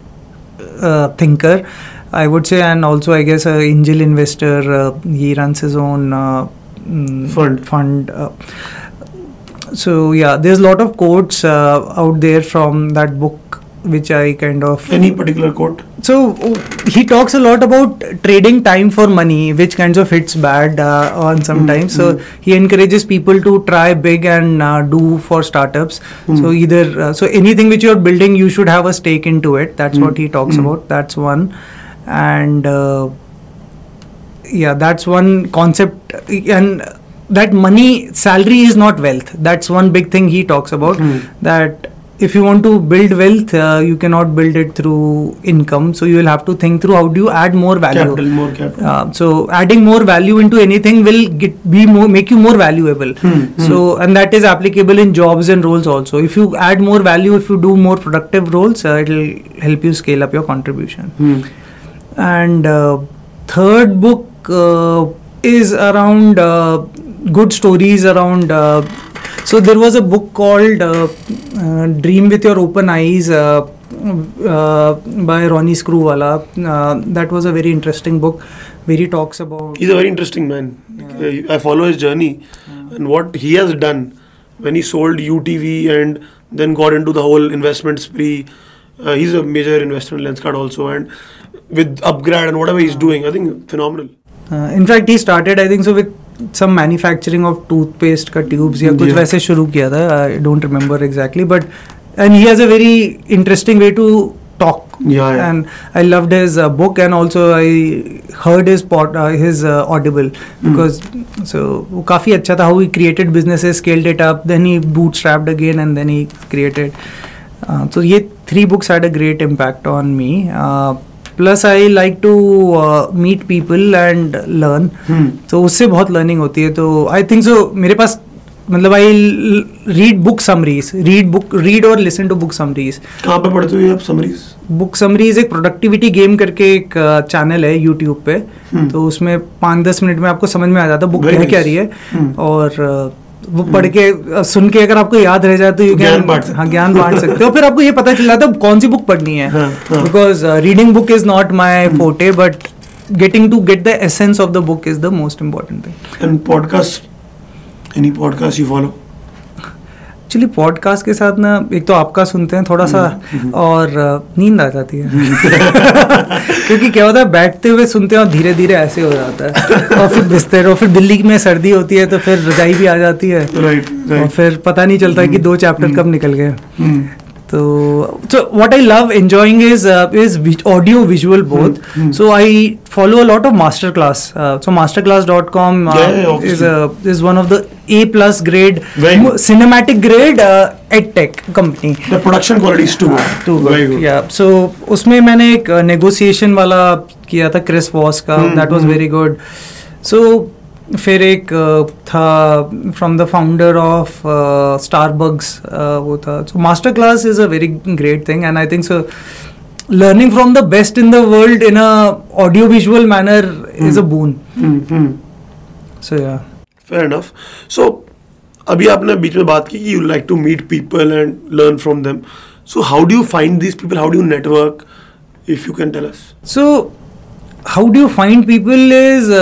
B: uh, thinker, I would say, and also I guess an angel investor. Uh, he runs his own uh, mm, fund. fund uh, so yeah, there's a lot of quotes uh, out there from that book which I kind of
A: any particular quote.
B: So he talks a lot about trading time for money, which kinds of hits bad uh, on sometimes. Hmm, mm-hmm. So hmm. he encourages people to try big and uh, do for startups. Mm-hmm. So hmm. either uh, so anything which you're building, you should have a stake into it. That's mm-hmm. what he talks about. That's one, and uh, yeah, that's one concept and that money salary is not wealth that's one big thing he talks about mm. that if you want to build wealth, uh, you cannot build it through income. So you will have to think through how do you add more value.
A: Capital, more capital. Uh, so
B: adding more value into anything will get be more make you more valuable. Hmm, hmm. so hmm. and that is applicable in jobs and roles also. If you add more value, if you do more productive roles, uh, it'll help you scale up your contribution. Hmm. And uh, third book uh, is around uh, good stories around so there was a book called uh, uh, Dream with Your Open Eyes uh, uh by Ronnie Screwwala. Uh, that was a very interesting book where he talks about.
A: He's a very interesting man. Yeah. Uh, I follow his journey yeah. and what he has done when he sold UTV and then got into the whole investment spree. he's a major investor in card also, and with upgrade and whatever he's doing, I think phenomenal.
B: in fact, he started, I think, so with some manufacturing of toothpaste का ट्यूब्स या कुछ वैसे शुरू किया था I don't remember exactly but and he has a very interesting way to talk
A: and
B: I love his book and also I heard his pod his audible because so वो काफ़ी अच्छा था how he created business scaled it up then he bootstrapped again and then he created तो ये three books had a great impact on me plus I like to meet people and learn तो उससे बहुत लर्निंग होती है तो आई थिंक सो मेरे पास मतलब I read book summaries read book read और लिसन टू बुक समरीज
A: कहाँ पे पढ़ते हो आप समरीज
B: बुक समरीज एक प्रोडक्टिविटी गेम करके एक चैनल uh, है यूट्यूब पे hmm. तो उसमें पाँच दस मिनट में आपको समझ में आ जाता है बुक क्या क्या रही है hmm. और uh, वो पढ़ के सुन के अगर आपको याद रह जाए तो
A: यू
B: ज्ञान बांट हाँ ज्ञान बांट सकते हो फिर आपको ये पता चल जाता है कौन सी बुक पढ़नी है because reading book is not my forte but getting to get the essence of the book is the most important
A: thing and podcast any podcast you follow
B: actually podcast के साथ ना एक तो आपका सुनते हैं थोड़ा सा हम्म, हम्म। और नींद आ जाती है क्योंकि क्या होता है बैठते हुए सुनते हैं और धीरे धीरे ऐसे हो जाता है और फिर बिस्तर और फिर दिल्ली में सर्दी होती है तो फिर रजाई भी आ जाती है
A: right, right. और
B: फिर पता नहीं चलता कि हम्म, दो चैप्टर कब निकल गए तो so what I love enjoying is is audio visual both so I follow a lot of master class so master class dot com is is one of the A plus grade cinematic grade eight take company
A: production
B: so उसमें मैंने एक नेगोसिएशन uh, वाला किया था क्रिस वॉस का that was very good so फिर एक था from the founder of Starbucks वो था so master class is a very great thing and I think so learning from the best in the world in a audio visual manner is a boon so yeah
A: fair enough so अभी आपने बीच में बात की कि you like to meet people and learn from them so how do you find this people how do you network if you can tell us
B: so how do you find people is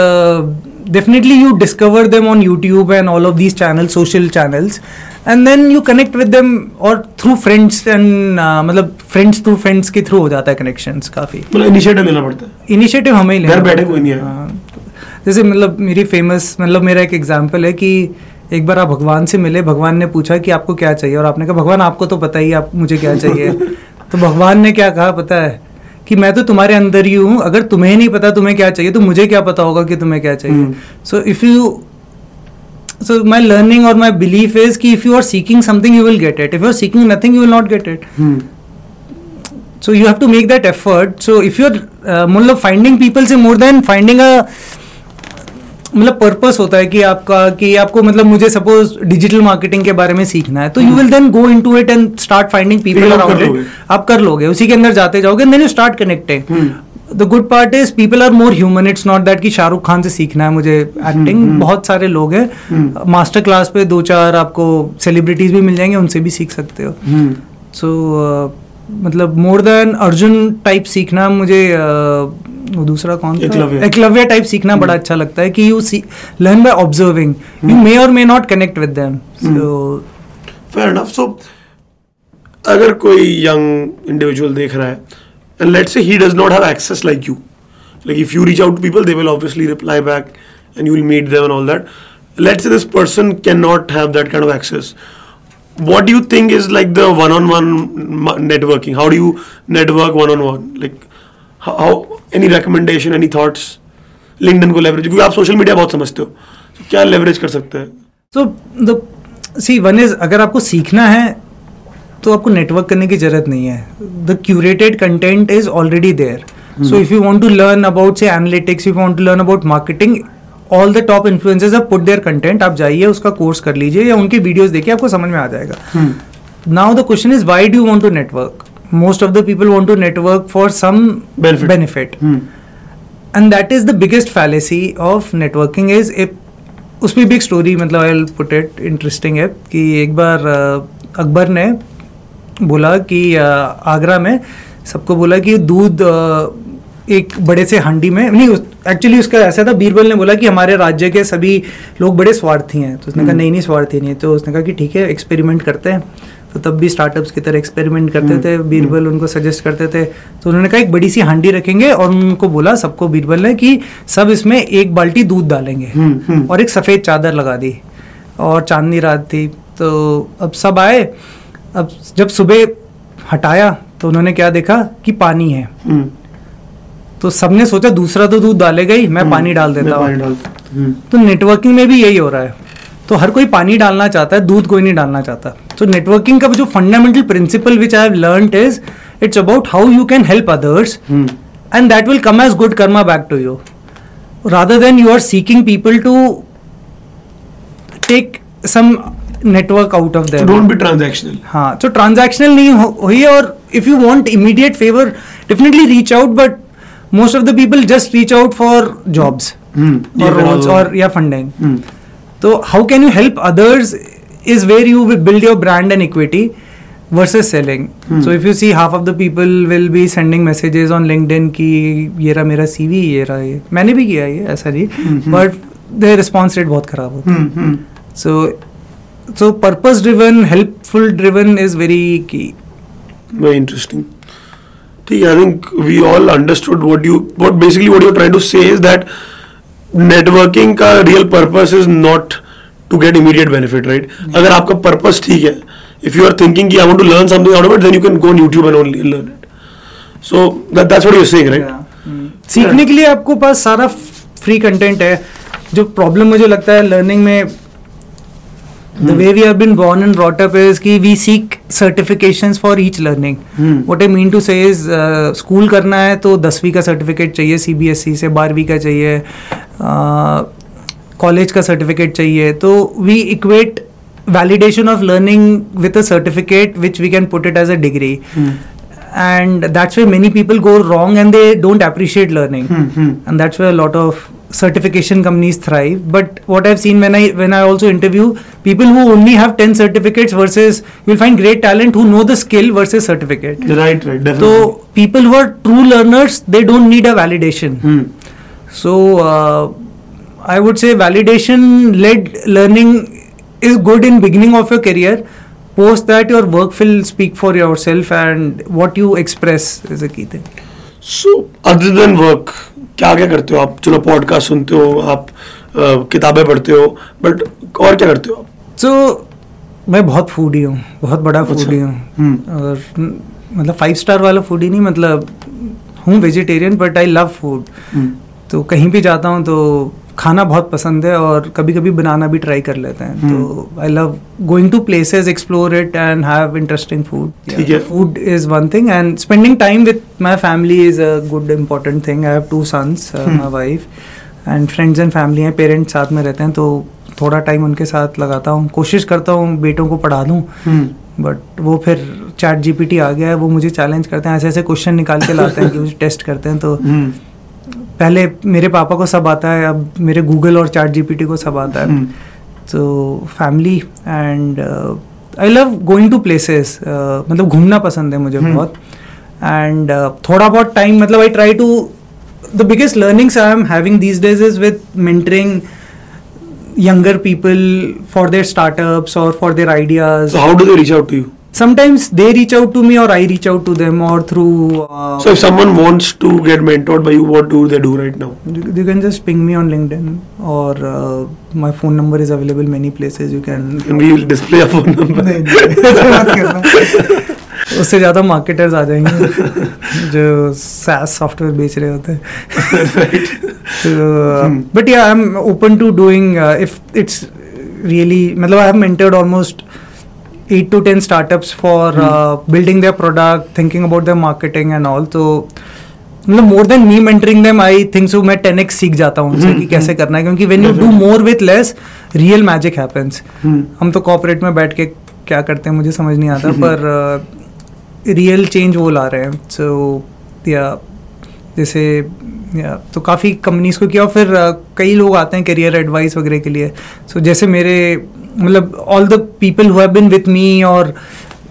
B: definitely you discover them on YouTube and all of these channels, social channels, and then you connect with them or through friends and मतलब uh, friends through friends के through हो जाता है connections काफी
A: मतलब initiative लेना पड़ता है
B: initiative हमें ही
A: लेना घर बैठे कोई नहीं
B: है जैसे मतलब मेरी famous मतलब मेरा एक example है कि एक बार आप भगवान से मिले भगवान ने पूछा कि आपको क्या चाहिए और आपने कहा भगवान आपको तो पता ही आप मुझे क्या चाहिए तो भगवान ने क्या कहा पता है कि मैं तो तुम्हारे अंदर ही हूँ अगर तुम्हें नहीं पता तुम्हें क्या चाहिए तो मुझे क्या पता होगा कि तुम्हें क्या चाहिए so if you so my learning और माई बिलीफ इज कि if you are seeking something you will get it if you are seeking nothing you will not get it so you have to make that effort so if you are मतलब फाइंडिंग पीपल से मोर देन फाइंडिंग अ मतलब पर्पस होता है कि आपका कि आपको मतलब मुझे सपोज डिजिटल मार्केटिंग के बारे में सीखना है तो you will then go into it and start finding people
A: around
B: आप कर लोगे उसी के अंदर जाते जाओगे then you start connecting the good part is people are more human it's not that कि शाहरुख खान से सीखना है मुझे एक्टिंग हम्म, हम्म। बहुत सारे लोग हैं मास्टर हम्म। क्लास पे दो चार आपको सेलिब्रिटीज भी मिल जाएंगे उनसे भी सीख सकते हो सो uh, मतलब मोर देन अर्जुन टाइप सीखना मुझे uh, वो दूसरा कौन एकलव्य टाइप सीखना बड़ा हम्म। अच्छा लगता है कि you learn by observing you may और may not connect with them so
A: fair enough so अगर कोई यंग इंडिविजुअल देख रहा है and let's say he does not have access like you like if you reach out to people they will obviously reply back and you will meet them and all that let's say this person can not have that kind of access what do you think is like the one on one networking how do you network one on one like how any recommendation any thoughts LinkedIn को लेवरेज क्योंकि आप सोशल मीडिया बहुत समझते हो so, तो क्या लेवरेज कर सकते हैं
B: so the C one is अगर आपको सीखना है तो आपको नेटवर्क करने की जरूरत नहीं है the curated content is already there so if you want to learn about say analytics if you want to learn about marketing all the top influencers put their content आप जाइए उसका कोर्स कर लीजिए या उनकी वीडियोस देखिए आपको समझ में आ जाएगा now the question is why do want to network most of the people want to network for some benefit, benefit. Hmm. and that is the biggest fallacy of networking is उसमें भी एक स्टोरी मतलब आई पुट इट इंटरेस्टिंग है कि एक बार अकबर ने बोला कि आगरा में सबको बोला कि दूध एक बड़े से हांडी में नहीं उस, एक्चुअली उसका ऐसा था बीरबल ने बोला कि हमारे राज्य के सभी लोग बड़े स्वार्थी हैं तो उसने कहा hmm. नहीं नहीं स्वार्थी नहीं तो उसने कहा कि ठीक है एक्सपेरिमेंट करते हैं तो तब भी स्टार्टअप्स की तरह एक्सपेरिमेंट करते थे हम्म, बीरबल हम्म। उनको सजेस्ट करते थे तो उन्होंने कहा एक बड़ी सी हांडी रखेंगे और उनको बोला सबको बीरबल ने कि सब इसमें एक बाल्टी दूध डालेंगे हम्म, और एक सफ़ेद चादर लगा दी और चांदनी रात थी तो अब सब आए अब जब सुबह हटाया तो उन्होंने क्या देखा कि पानी है तो सबने सोचा दूसरा तो दूध डालेगा ही मैं पानी डाल देता हूँ तो नेटवर्किंग में भी यही हो रहा है तो हर कोई पानी डालना चाहता है दूध कोई नहीं डालना चाहता सो तो नेटवर्किंग का जो fundamental principle which I learn is it's about how you can help others and that will come as good Karma back to you rather than you are seeking people to take some network out of
A: don't be transactional
B: हाँ तो ट्रांजैक्शनल नहीं हुई और if you want immediate favour definitely reach out but most of the people just reach out for jobs और या फंडिंग तो how can you help others is where you build your brand and equity versus selling. Hmm. So if you see half of the people will be sending messages on LinkedIn कि ये रहा मेरा CV ये रहा ये मैंने भी किया ये ऐसा नहीं but their response rate बहुत खराब होती So so purpose driven helpful driven is very key.
A: Very interesting. I think we all understood what you what basically what you're trying to say is that networking का real purpose is not to get immediate benefit right अगर आपका पर्पज ठीक है if you are thinking I want to learn something out of it then you can go YouTube and only learn it so that's what you saying right
B: सीखने के लिए आपको पास सारा फ्री कंटेंट है जो प्रॉब्लम मुझे लगता है लर्निंग में the way we have been born and brought up is की we seek certification for each learning what I mean to say is school करना है तो दसवीं का सर्टिफिकेट चाहिए सी बी एस ई से बारहवीं का चाहिए uh, कॉलेज का सर्टिफिकेट चाहिए तो we equate validation of learning with a certificate which we can put it as a degree and that's way many people go wrong and they don't appreciate learning and that's way lot of certification companies thrive but what have seen when I when I also interview people who only have ten certificate versus you'll find great talent who know the skill versus certificate
A: right right तो
B: people who are true learners they don't need a validation so I would say validation led learning is good in beginning of your career. Post that, your work will speak for yourself, and what you express is a key thing.
A: So, other than work, क्या क्या करते हो आप चलो पॉडकास्ट सुनते हो आप किताबें पढ़ते हो बट
B: और
A: क्या करते
B: हो आप सो मैं बहुत फूडी हूँ बहुत बड़ा फूडी हूँ और मतलब फाइव स्टार वाला फूडी नहीं मतलब हूँ vegetarian but I love food तो कहीं भी जाता हूँ तो खाना बहुत पसंद है और कभी कभी बनाना भी ट्राई कर लेते हैं तो I love going to places explore it and have interesting food ठीक है food is one thing and spending time with my family is a good important thing I have two sons my wife and friends and family हैं पेरेंट्स साथ में रहते हैं तो थोड़ा टाइम उनके साथ लगाता हूँ कोशिश करता हूँ बेटों को पढ़ा दूँ बट हम्म। वो फिर चैट जीपीटी आ गया है वो मुझे चैलेंज करते हैं ऐसे ऐसे क्वेश्चन निकाल के लाते हैं कि मुझे टेस्ट करते हैं तो हम्म। पहले मेरे पापा को सब आता है अब मेरे गूगल और चैट जीपीटी को सब आता है तो family and I love going to places मतलब घूमना पसंद है मुझे हम्म। बहुत एंड uh, थोड़ा बहुत टाइम मतलब I try to the biggest learnings I am having these days is with mentoring younger people for their startups or for their ideas
A: so how do they reach out to you
B: sometimes they reach out to me or I reach out to them or through.
A: Uh, so if someone wants to get mentored by you, what do they do right now? You, you
B: can just ping me on LinkedIn or uh, my phone number is available many places. You can.
A: And we will display a phone number.
B: उससे ज़्यादा मार्केटर्स आ जाएंगे जो सैस सॉफ्टवेयर बेच रहे होते हैं बट या I am open to doing if it's really मतलब I have mentored almost eight to ten startups for hmm. uh, building their product, thinking about their marketing and all. So मतलब more than me mentoring them I think so मैं टेन एक्स सीख जाता हूँ उनसे hmm, कि कैसे hmm. करना है क्योंकि when you do more with less real magic happens हम तो कॉपरेट में बैठ के क्या करते हैं मुझे समझ नहीं आता पर रियल uh, चेंज वो ला रहे हैं सो या जैसे या तो काफ़ी कंपनीज को किया और फिर uh, कई लोग आते हैं करियर एडवाइस वगैरह के लिए सो जैसे मेरे मतलब all the people who have been with me और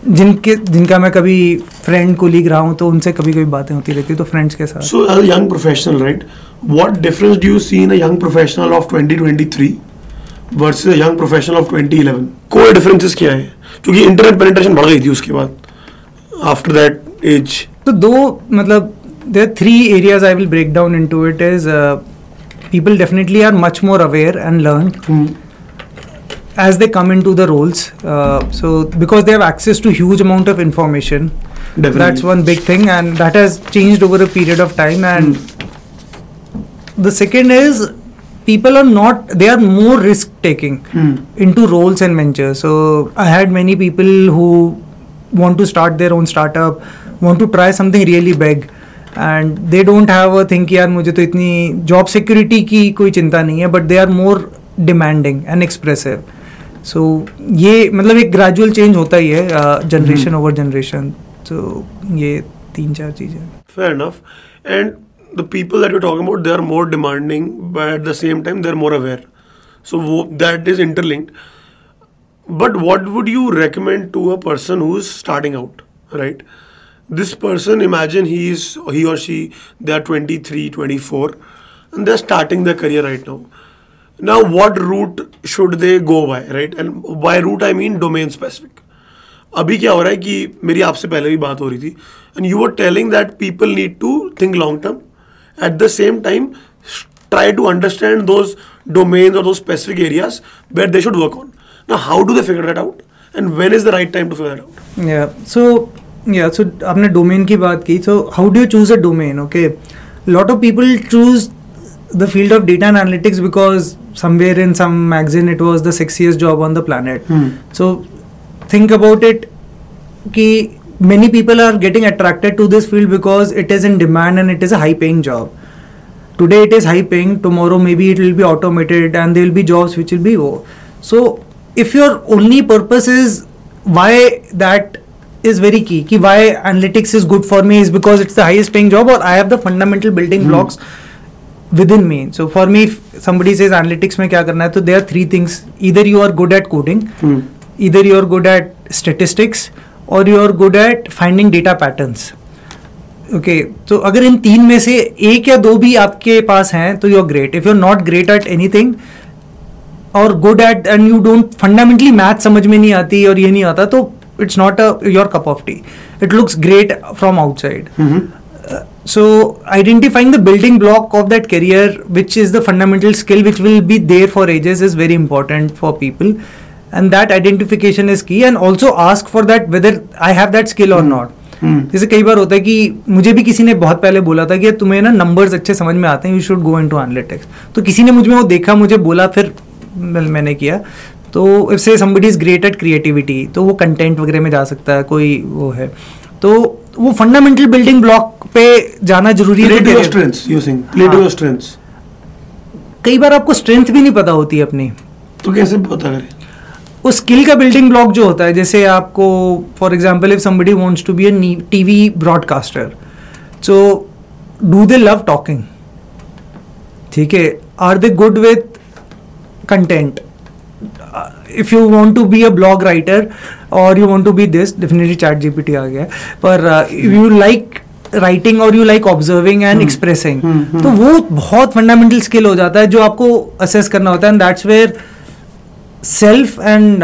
B: जिनके जिनका मैं कभी फ्रेंड को लीग रहा हूँ तो उनसे कभी कभी बातें होती रहती तो फ्रेंड्स के साथ
A: so as young professional right what difference do you see in a young professional of 2023 versus young professional of 2011 कोई डिफरेंसेस क्या है क्योंकि इंटरनेट पेनिट्रेशन बढ़ गई थी उसके बाद आफ्टर दैट एज
B: तो दो मतलब there three areas I will break down into it is people definitely are much more aware and learn as they come into the roles uh, so because they have access to huge amount of information Definitely. that's one big thing and that has changed over a period of time and mm. the second is people are not they are more risk taking mm. into roles and ventures so i had many people who want to start their own startup want to try something really big don't have a a think यार मुझे तो इतनी security सिक्योरिटी की कोई चिंता नहीं है but they are more demanding and expressive so so, ये मतलब एक ग्रेजुअल चेंज होता ही है जनरेशन ओवर जनरेशन तो ये तीन चार चीज़ें
A: fair enough and the people that you talk about they are more demanding but at the same time they are more aware so वो that is interlinked but what would you recommend to a person who is starting out right this person imagine he is he और she they are 23 24 and they are starting the career right now Now, what route should they go by, right? And by route, I mean domain specific. अभी क्या हो रहा है कि मेरी आपसे पहले भी बात हो रही थी and you are telling that people need to think long term at the same time try to understand those domains और दो specific areas where they should work on ना how do they figure that out and when is the right time to figure
B: out so या सो आपने डोमेन की बात की so how do you choose a domain okay lot of people choose the field of data analytics because somewhere in some magazine it was the sexiest job on the planet hmm. so think about it ki many people are getting attracted to this field because it is in demand and it is a high paying job today it is high paying tomorrow maybe it will be automated and there will be jobs which will be low. so if your only purpose is why that is very key ki why analytics is good for me is because it's the highest paying job or i have the fundamental building hmm. blocks with in me so for me somebody says analytics में क्या करना है तो दे आर थ्री थिंग्स इधर you are good at coding इधर you are good at statistics और you are good at finding data patterns okay तो अगर इन तीन में से एक या दो भी आपके पास हैं तो you are great if you are not great at anything और good at and you don't fundamentally math समझ में नहीं आती और ये नहीं आता तो it's not a your cup of tea it looks great from outside so identifying the building block of that career which is the fundamental skill which will be there for ages is very important for people and that identification is key and also ask for that whether i have that skill or mm. not जैसे कई बार होता है कि मुझे भी किसी ने बहुत पहले बोला था कि तुम्हें ना नंबर्स अच्छे समझ में आते हैं you should go into analytics तो किसी ने मुझ में वो देखा मुझे बोला फिर मैंने किया तो if say somebody is great at creativity तो वो कंटेंट वगैरह में जा सकता है कोई वो है तो वो फंडामेंटल बिल्डिंग ब्लॉक पे जाना जरूरी
A: है strengths using play to strengths
B: कई बार आपको स्ट्रेंथ भी नहीं पता होती अपनी
A: तो कैसे पता करें
B: उस स्किल का बिल्डिंग ब्लॉक जो होता है जैसे आपको for example if somebody wants to be a TV broadcaster so do they love talking ठीक है are they good with content if you want to be a blog writer और you want to be this definitely चैट टी आ गया पर यू लाइक राइटिंग और you like observing and expressing तो वो बहुत फंडामेंटल स्किल हो जाता है जो आपको असेस करना होता है and that's where self and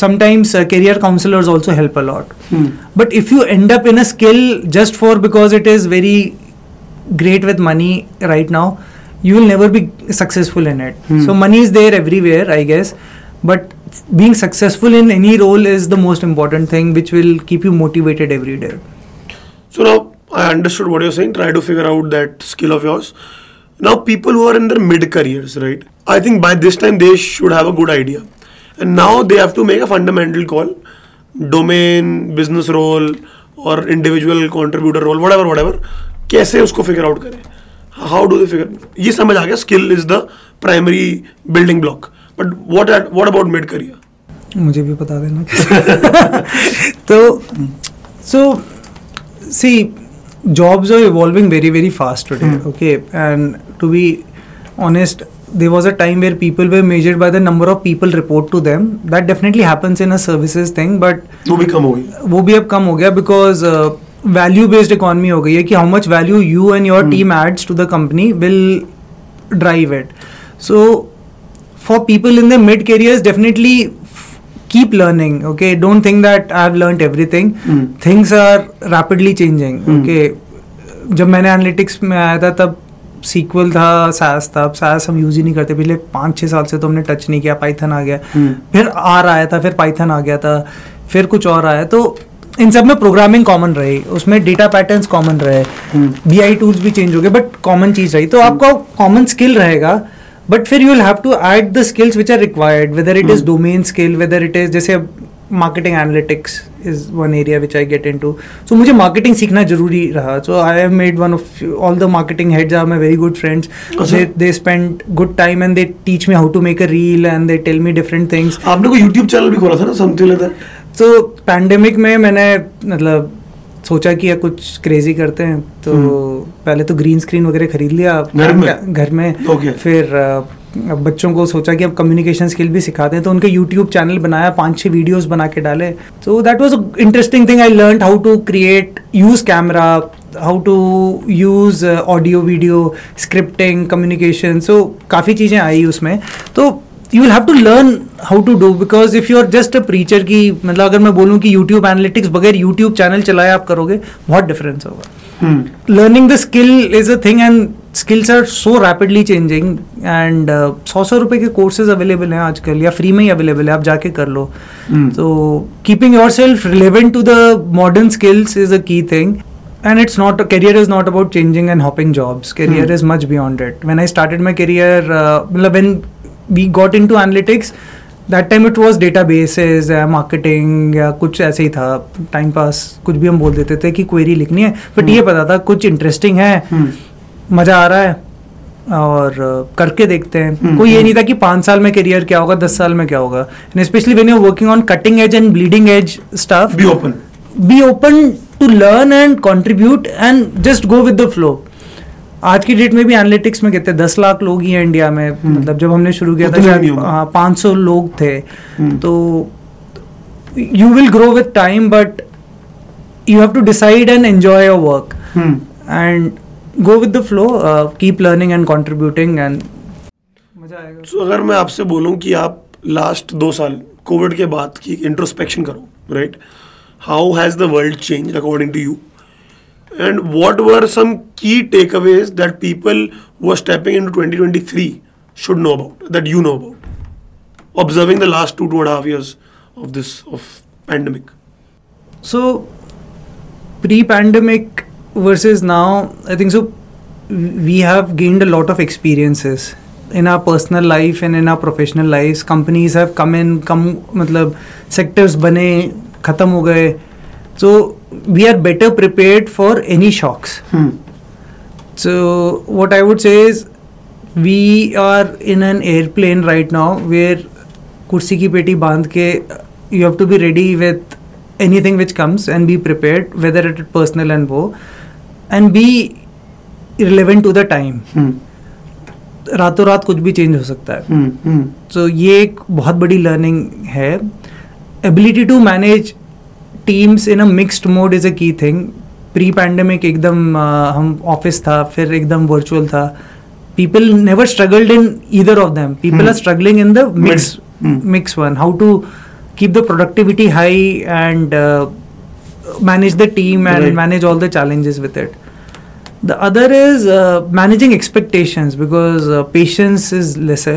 B: sometimes career counsellors also help a lot but if you end up in a skill just for because it is very great with money right now you will never be successful in it so money is there everywhere I guess but being successful in any role is the most important thing which will keep you motivated every day
A: so now i understood what you're saying try to figure out that skill of yours now people who are in their mid careers right i think by this time they should have a good idea and now they have to make a fundamental call domain business role or individual contributor role whatever whatever whatever कैसे उसको फिगर आउट करें हाउ डू दे फिगर ये समझ आ गया skill is the primary building block but what at what about mid career
B: मुझे भी बता देना तो so see jobs are evolving very very fast okay and to be honest there was a time where people were measured by the number of people report to them that definitely happens in a services thing but
A: वो भी कम हो गई
B: वो भी अब कम हो गया बिकॉज वैल्यू बेस्ड इकॉनमी हो गई है कि how much value you and your team adds to the company will drive it so for people in the mid careers definitely f- keep learning okay don't think that i've learned everything mm. things are rapidly changing mm. okay जब मैंने एनालिटिक्स में आया था तब सीक्वल था सास था अब सास हम यूज ही नहीं करते पिछले पाँच छः साल से तो हमने टच नहीं किया पाइथन आ गया mm. फिर आर आया था फिर पाइथन आ गया था फिर कुछ और आया तो इन सब में प्रोग्रामिंग कॉमन रही उसमें डेटा पैटर्न्स कॉमन रहे बी आई टूल्स भी चेंज हो गए बट कॉमन चीज़ रही तो आपका कॉमन स्किल रहेगा बट फिर you will have to add the skills which are required whether it is domain skill whether it is जैसे marketing analytics is one area which I get in to so मुझे मार्केटिंग सीखना जरूरी रहा so I have made one of all the marketing heads are my very good friends they spend good time and they teach me how to make a reel and they tell me different things आपने को यूट्यूब
A: चैनल भी खोला था ना समथिंग लाइक दैट तो पैंडेमिक में मैंने
B: मतलब सोचा कि या कुछ क्रेजी करते हैं तो हम्म। पहले तो ग्रीन स्क्रीन वगैरह खरीद लिया घर में घर में okay. फिर अब बच्चों को सोचा कि अब कम्युनिकेशन स्किल भी सिखाते हैं तो उनके यूट्यूब चैनल बनाया पांच छह वीडियोस बना के डाले तो that was interesting thing I learn how to create use camera how to use audio video scripting communication so काफ़ी चीज़ें आई उसमें तो you will have to learn how to do because if you are just a preacher की मतलब अगर मैं बोलूँ कि यूट्यूब एनालिटिक्स बगैर यूट्यूब चैनल चलाए आप करोगे बहुत डिफरेंस होगा learning the skill is a thing and skills are so rapidly changing and सौ सौ रुपए के कोर्सेज अवेलेबल हैं आजकल या फ्री में ही अवेलेबल है आप जाके कर लो तो keeping yourself relevant to the modern skills is a key thing and it's not career is not about changing and hopping jobs career is much beyond it it I started my career मतलब when we got in to analytics that time it was data basis marketing या कुछ ऐसे ही था टाइम पास कुछ भी हम बोल देते थे कि क्वेरी लिखनी है बट हम्म। ये पता था कुछ इंटरेस्टिंग है हम्म। मज़ा आ रहा है और uh, करके देखते हैं हम्म, कोई ये नहीं था कि पांच साल में करियर क्या होगा दस साल में क्या होगा and specially when you working on cutting edge and bleeding edge stuff
A: be open
B: be open to learn and contribute and just go with the flow आज की डेट में भी एनालिटिक्स में कहते हैं दस लाख लोग ही हैं इंडिया में हम्म। मतलब जब हमने शुरू किया था हाँ, पाँच सौ लोग थे हम्म। तो you will grow with time but you have to decide and enjoy your work and go with the flow keep learning and contributing and मजा
A: आएगा so, अगर मैं आपसे बोलूँ कि आप लास्ट दो साल कोविड के बाद की इंट्रोस्पेक्शन करो right how has the world change according to you And what were some key takeaways that people who are stepping into 2023 should know about, that you know about, observing the last two, two and a half years of this of pandemic?
B: So, pre-pandemic versus now, I think so. We have gained a lot of experiences in our personal life and in our professional lives. Companies have come in, come, मतलब sectors बने, खत्म So we are better prepared for any shocks. Hmm. So, what I would say is, we are in an airplane right now where kursi ki peti bandh ke you have to be ready with anything which comes and be prepared, whether it is personal and wo, and be relevant to the time. Hmm. रातों रात कुछ भी चेंज हो सकता है सो so, ये एक बहुत बड़ी लर्निंग है ability to manage teams in a mixed mode is a key thing pre pandemic एकदम हम ऑफिस था फिर एकदम वर्चुअल था people never struggled in either of them people are struggling in the mix mix one how to keep the productivity high and manage the team and manage all the challenges with it. The other is managing expectations because patience is lesser.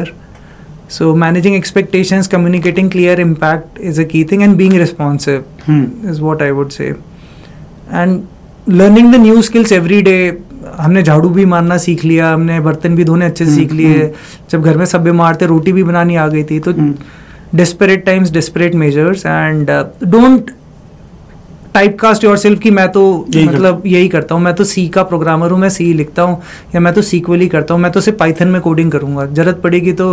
B: So managing expectations communicating clear impact is a key thing and being responsive is what I would say and learning the new skills every day हमने झाड़ू भी मारना सीख लिया हमने बर्तन भी धोने अच्छे से hmm, सीख लिए hmm. जब घर में सब बीमार थे रोटी भी बनानी आ गई थी तो desperate times desperate measures and don't typecast yourself की मैं तो मतलब कर... यही करता हूँ मैं तो सी का प्रोग्रामर हूँ मैं सी लिखता हूँ या मैं तो सीक्वल ही करता हूँ मैं तो सिर्फ पाइथन में कोडिंग करूंगा जरूरत पड़ेगी तो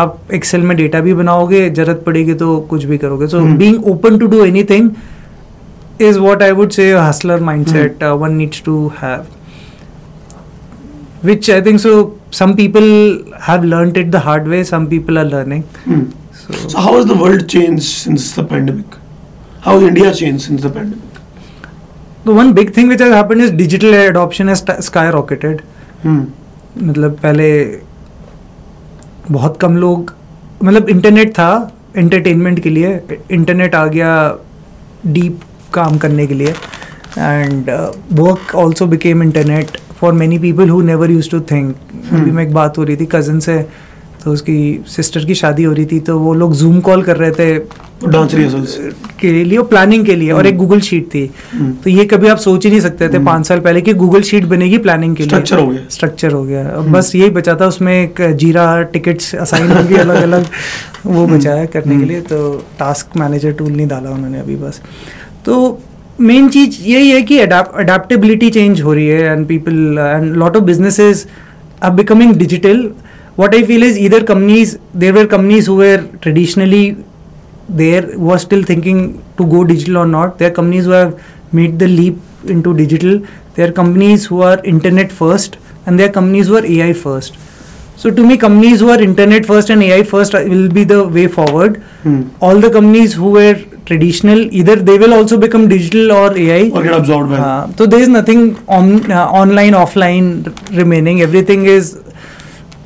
B: आप एक्सेल में डेटा भी बनाओगे जरूरत पड़ेगी तो कुछ भी करोगे so being open to do anything is what I would say hustler mindset one needs to have which I think so some people have learn it the hard way some people are learning Hmm. So, so, how has the world changed since how India changed since the pandemic. The one big thing which has happened is digital adoption has skyrocketed. Hmm. मतलब पहले बहुत कम लोग मतलब इंटरनेट था एंटरटेनमेंट के लिए इंटरनेट आ गया डीप काम करने के लिए and work also became internet for many people who never use to think अभी मैं एक बात हो रही थी कज़न से तो उसकी सिस्टर की शादी हो रही थी तो वो लोग जूम कॉल कर रहे थे डांस रिहर्सल्स के लिए और प्लानिंग के लिए और एक गूगल हम्म। शीट थी हम्म। तो ये कभी आप सोच ही नहीं सकते थे हम्म। पाँच साल पहले कि गूगल शीट बनेगी प्लानिंग के लिए स्ट्रक्चर हो गया स्ट्रक्चर हो गया बस यही बचा था उसमें एक जीरा टिकट्स असाइन होगी अलग अलग वो बचाया करने के लिए तो टास्क मैनेजर टूल नहीं डाला उन्होंने अभी बस तो मेन चीज़ यही है कि अडेप्टेबिलिटी चेंज हो रही है and people and lot of business are becoming digital what I feel is इधर companies there were companies who traditionally there were still thinking to go digital or not. There are companies who have made the leap into digital. There are companies who are internet first, and there are companies who are AI first. So to me, companies who are internet first and AI first will be the way forward. Hmm. All the companies who were traditional, either they will also become digital or AI. Or get absorbed by. Uh, so there is nothing on, uh, online, offline r- remaining. Everything is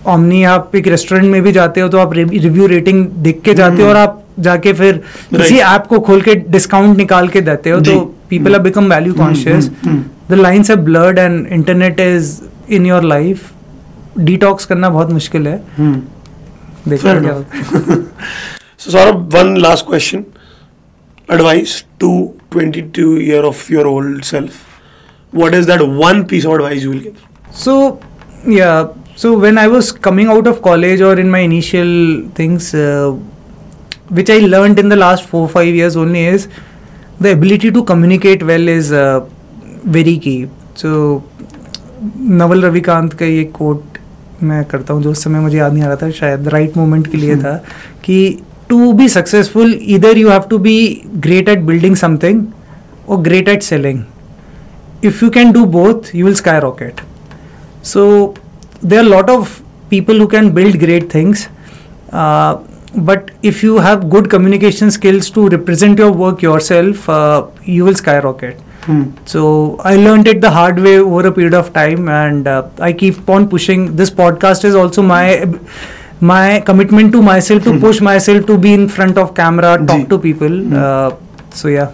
B: omni. आप एक रेस्टोरेंट में भी जाते हो तो आप रिव्यू रेटिंग देख के जाते हो hmm. और आप जाके फिर किसी ऐप को खोल के डिस्काउंट निकाल के देते हो तो people are become value conscious the lines are blurred and internet is in your life detox करना बहुत मुश्किल है so Saurabh one last question advice to twenty two year of your old self what is that which I learned in the last four five years only is the ability to communicate well is uh, very key. So Naval Ravikant का ये quote मैं करता हूँ जो उस समय मुझे याद नहीं आ रहा था शायद राइट right मोमेंट के लिए था कि टू बी सक्सेसफुल इधर you have to be great at building something और great at selling if you can do both you will skyrocket so there are lot of people who can build great things uh, but if you have good communication skills to represent your work yourself, uh, you will skyrocket. Hmm. So I learned it the hard way over a period of time, and uh, I keep on pushing. This podcast is also my my commitment to myself to hmm. push myself to be in front of camera, talk to people. Hmm. Uh, so yeah.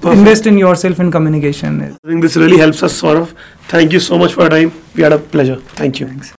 B: Perfect. Invest in yourself in communication. I think this really helps us, of. Thank you so much for your time. We had a pleasure. Thank you. Thanks.